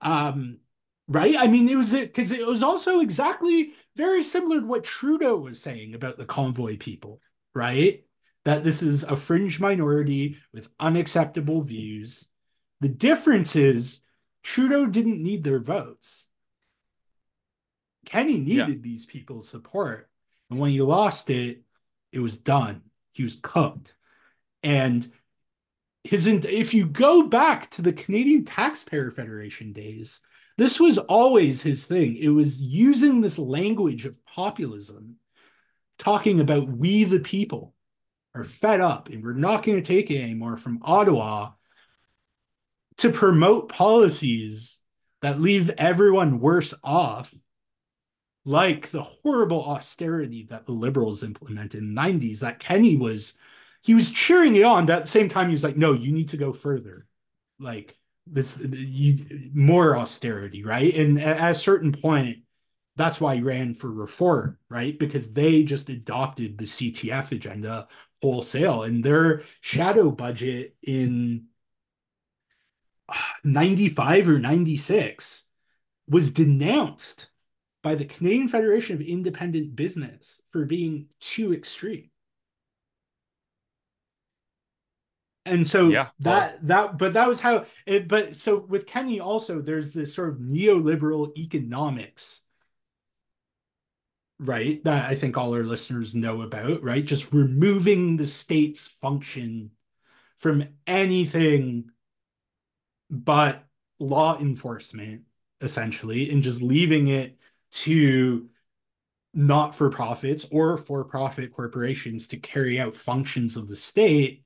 Um, right? I mean, it was it because it was also exactly very similar to what Trudeau was saying about the convoy people, right? That this is a fringe minority with unacceptable views. The difference is Trudeau didn't need their votes. Kenney needed yeah. these people's support. And when he lost it, it was done. He was cooked. And his if you go back to the Canadian Taxpayer Federation days, this was always his thing. It was using this language of populism, talking about we the people are fed up and we're not going to take it anymore from Ottawa to promote policies that leave everyone worse off like the horrible austerity that the liberals implemented in the 90s that Kenney was he was cheering it on, but at the same time, he was like, no, you need to go further. Like this, you more austerity, right? And at a certain point, that's why he ran for reform, right? Because they just adopted the CTF agenda wholesale and their shadow budget in 95 or 96 was denounced by the Canadian Federation of Independent Business for being too extreme. And so Yeah, well- that that but that was how it but so with Kenney also there's this sort of neoliberal economics right that I think all our listeners know about, right? Just removing the state's function from anything but law enforcement essentially and just leaving it to not for profits or for profit corporations to carry out functions of the state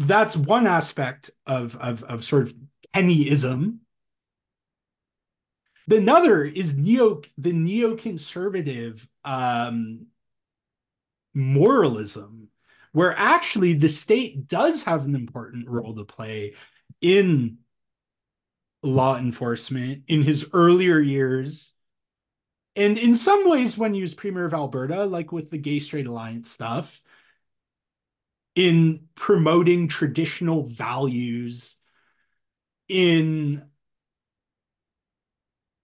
that's one aspect of of, of sort of Kenneyism. The another is neo the neoconservative um, moralism, where actually the state does have an important role to play in law enforcement in his earlier years. And in some ways, when he was premier of Alberta, like with the gay straight alliance stuff, in promoting traditional values, in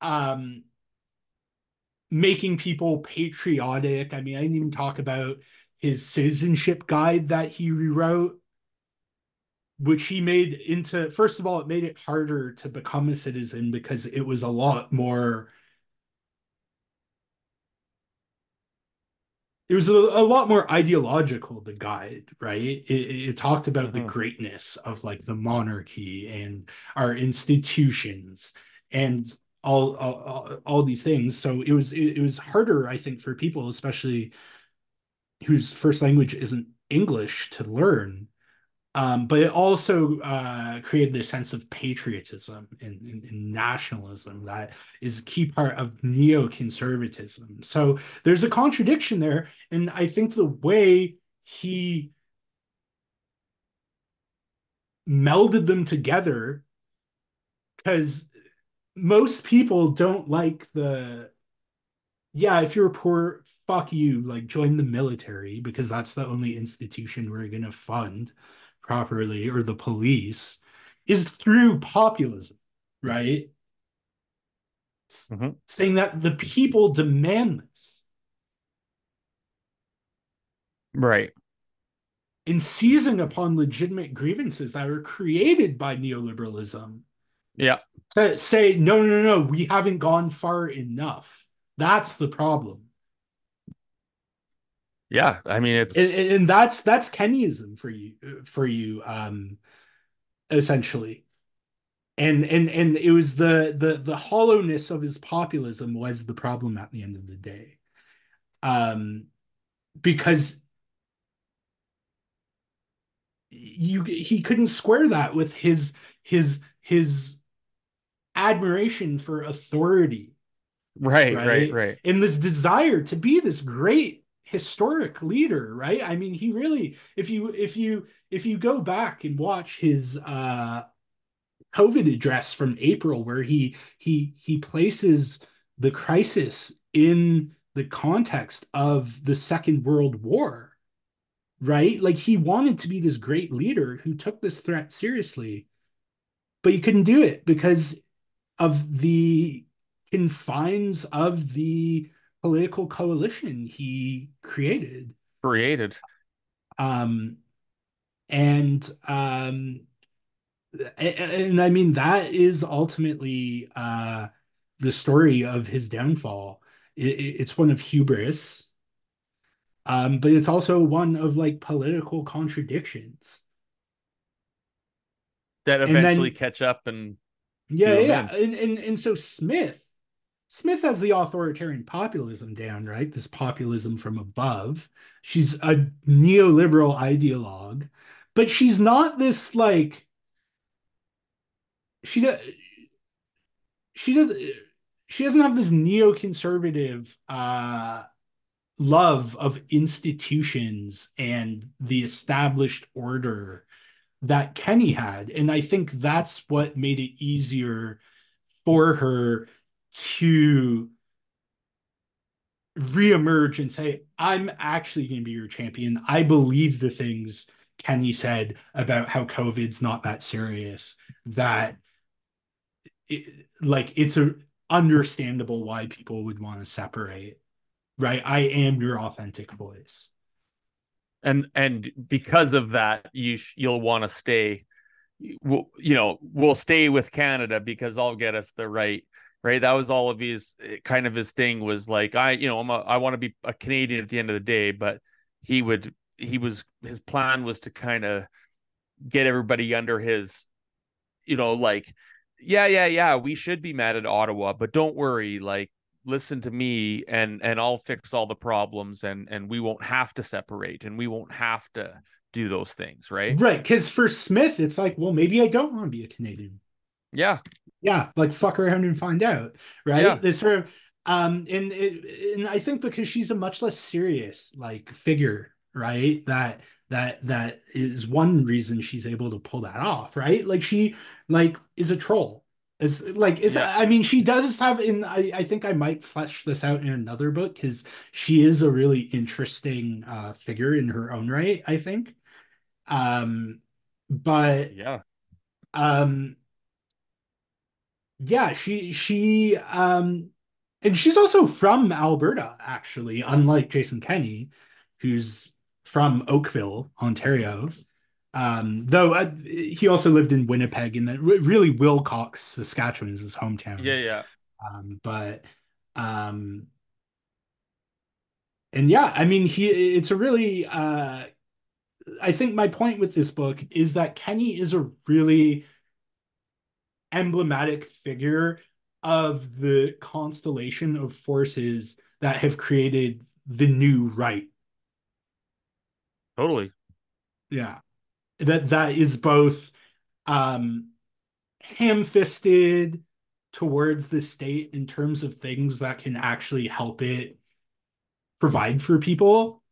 um, making people patriotic. I mean, I didn't even talk about his citizenship guide that he rewrote, which he made into, first of all, it made it harder to become a citizen because it was a lot more it was a, a, lot more ideological the guide right it, it talked about mm-hmm. the greatness of like the monarchy and our institutions and all all, all these things so it was it, it was harder i think for people especially whose first language isn't english to learn um, but it also uh, created this sense of patriotism and, and, and, nationalism that is a key part of neoconservatism. So there's a contradiction there. And I think the way he melded them together, because most people don't like the, yeah, if you're poor, fuck you, like join the military because that's the only institution we're going to fund properly or the police is through populism, right? Mm-hmm. Saying that the people demand this. Right. And seizing upon legitimate grievances that are created by neoliberalism. Yeah. To say, no, no, no, we haven't gone far enough. That's the problem. Yeah, I mean it's and, and that's that's Kenneyism for you for you um essentially. And and and it was the the the hollowness of his populism was the problem at the end of the day. Um because you he couldn't square that with his his his admiration for authority right right right, right. and this desire to be this great historic leader right? I mean he really if you if you if you go back and watch his uh covid address from april where he he he places the crisis in the context of the second world war right? Like he wanted to be this great leader who took this threat seriously but he couldn't do it because of the confines of the political coalition he created. Created. Um, and um, and, I mean that is ultimately uh the story of his downfall. It, it's one of hubris, um, but it's also one of like political contradictions that eventually then, catch up and yeah, yeah, and, and and so Smith Smith has the authoritarian populism down, right? This populism from above. She's a neoliberal ideologue, but she's not this like she she does she doesn't have this neoconservative uh love of institutions and the established order that Kenney had. And I think that's what made it easier for her to reemerge and say, I'm actually going to be your champion. I believe the things Kenney said about how COVID's not that serious, that it, like it's a understandable why people would want to separate, right? I am your authentic voice. and and because of that you sh- you'll want to stay we'll, you know we'll stay with canada because i'll get us the right right that was all of his eh, kind of his thing was like i you know i'm a, i want to be a canadian at the end of the day but he would he was his plan was to kind of get everybody under his you know like yeah yeah yeah we should be mad at ottawa but don't worry like listen to me and and I'll fix all the problems and and we won't have to separate and we won't have to do those things, right? Right. Because for Smith, it's like, well, maybe I don't want to be a Canadian. Yeah. Yeah. Like fuck around and find out. Right. Yeah. This sort of um and and I think because she's a much less serious like figure, right? That that that is one reason she's able to pull that off, right? Like she like is a troll is like is yeah. I mean she does have in I, I think I might flesh this out in another book because she is a really interesting uh figure in her own right, I think. Um but yeah. Um yeah, she she um and she's also from Alberta, actually, unlike Jason Kenney, who's from Oakville, Ontario. Um, though uh, he also lived in Winnipeg, and then really Wilcox, Saskatchewan, is his hometown. Yeah, yeah. Um, but um, and yeah, I mean, he it's a really. Uh, I think my point with this book is that Kenney is a really emblematic figure of the constellation of forces that have created the new right. Totally. Yeah that that is both um ham-fisted towards the state in terms of things that can actually help it provide for people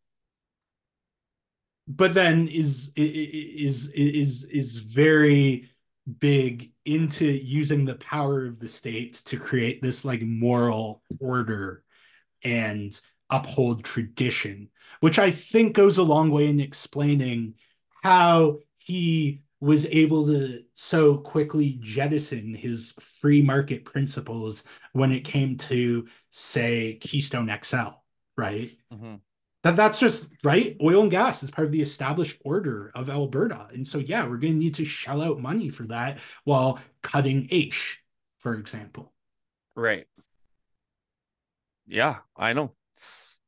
but then is is is is very big into using the power of the state to create this like moral order and uphold tradition which i think goes a long way in explaining how he was able to so quickly jettison his free market principles when it came to say keystone xl right mm-hmm. That that's just right? Oil and gas is part of the established order of alberta. And so yeah we're going to need to shell out money for that while cutting aish for example. Right. Yeah i know. It's,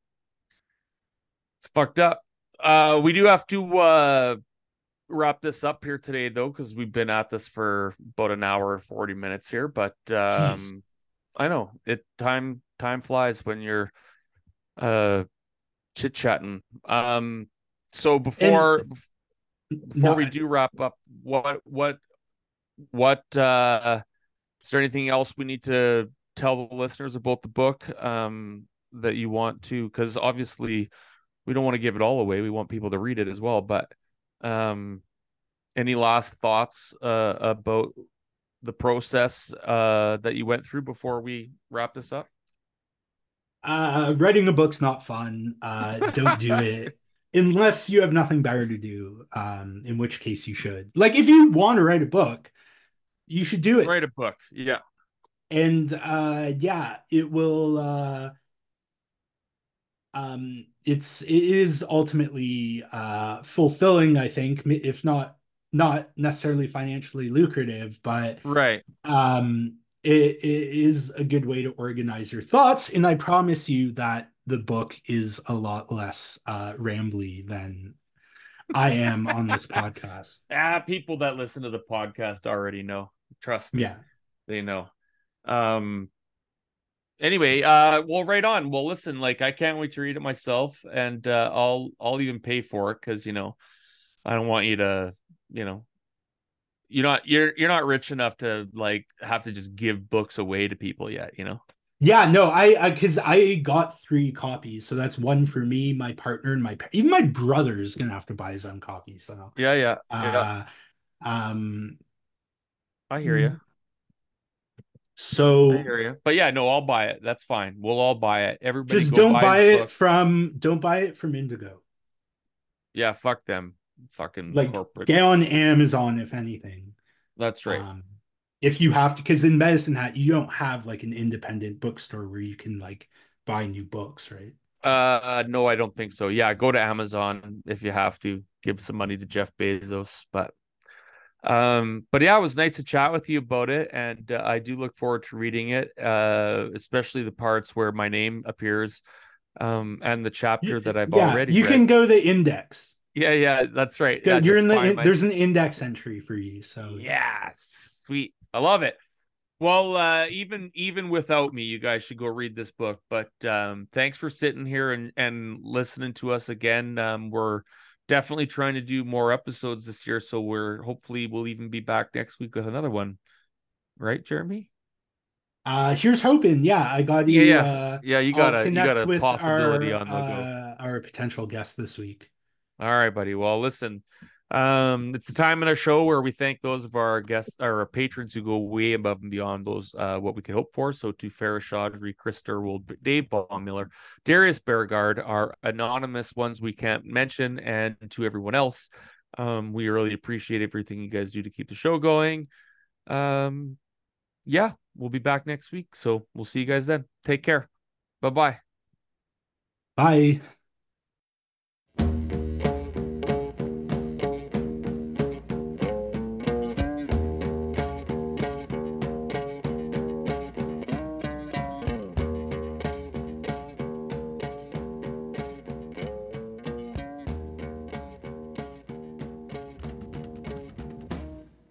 it's fucked up. Uh we do have to uh wrap this up here today though because we've been at this for about an hour and 40 minutes here but um Jeez. i know. It time time flies when you're uh chit chatting um so before and, before no, we do wrap up what what what uh is there anything else we need to tell the listeners about the book um that you want to because obviously we don't want to give it all away we want people to read it as well but um, any last thoughts uh, about the process uh, that you went through before we wrap this up? Uh, writing a book's not fun. Uh, don't do it unless you have nothing better to do. Um, in which case you should. Like if you want to write a book, you should do it. Write a book. Yeah. And uh, yeah, it will. Uh, um, it's it is ultimately uh, fulfilling. I think, if not not necessarily financially lucrative, but right. Um, it, it is a good way to organize your thoughts, and I promise you that the book is a lot less uh, rambly than I am on this podcast. Ah, people that listen to the podcast already know. Trust me. Yeah, they know. Um, anyway uh well right on well listen like i can't wait to read it myself and uh i'll i'll even pay for it because you know i don't want you to you know you're not you're you're not rich enough to like have to just give books away to people yet you know yeah no i because I, I, got three copies so that's one for me my partner and my even my brother is gonna have to buy his own copy so yeah yeah, uh, yeah. um i hear you so I hear you. But yeah, no, I'll buy it. That's fine. We'll all buy it. Everybody just don't buy, buy it book. from don't buy it from Indigo. Yeah, fuck them. Fucking like corporate. get on Amazon if anything. That's right. Um, if you have to, because in Medicine Hat you don't have like an independent bookstore where you can like buy new books, right? Uh, no, I don't think so. Yeah, go to Amazon if you have to. Give some money to Jeff Bezos, but um, but yeah, it was nice to chat with you about it, and uh, I do look forward to reading it, uh, especially the parts where my name appears, um, and the chapter that I've yeah, already. You read. can go the index. Yeah, yeah, that's right. Yeah, Yeah, You're in the in, there's an index entry for you. So Yeah, sweet. I love it. Well, uh, even even without me, you guys should go read this book. But um, thanks for sitting here and and listening to us again. Um, we're definitely trying to do more episodes this year, so we're hopefully we'll even be back next week with another one. Right, Jeremy? uh here's hoping. Yeah, I got Yeah, you yeah. uh Yeah, you got a you got a with possibility our, on the go. uh, our potential guest this week. All right, buddy. Well, listen, um, it's the time in our show where we thank those of our guests, our patrons who go way above and beyond those uh, what we could hope for. So to Farah Chaudhry, Chris Sturwold, Dave Baumiller, Darius Beauregard, our anonymous ones we can't mention, and to everyone else, um, we really appreciate everything you guys do to keep the show going. Um, yeah, we'll be back next week. So we'll see you guys then. Take care. Bye bye. Bye.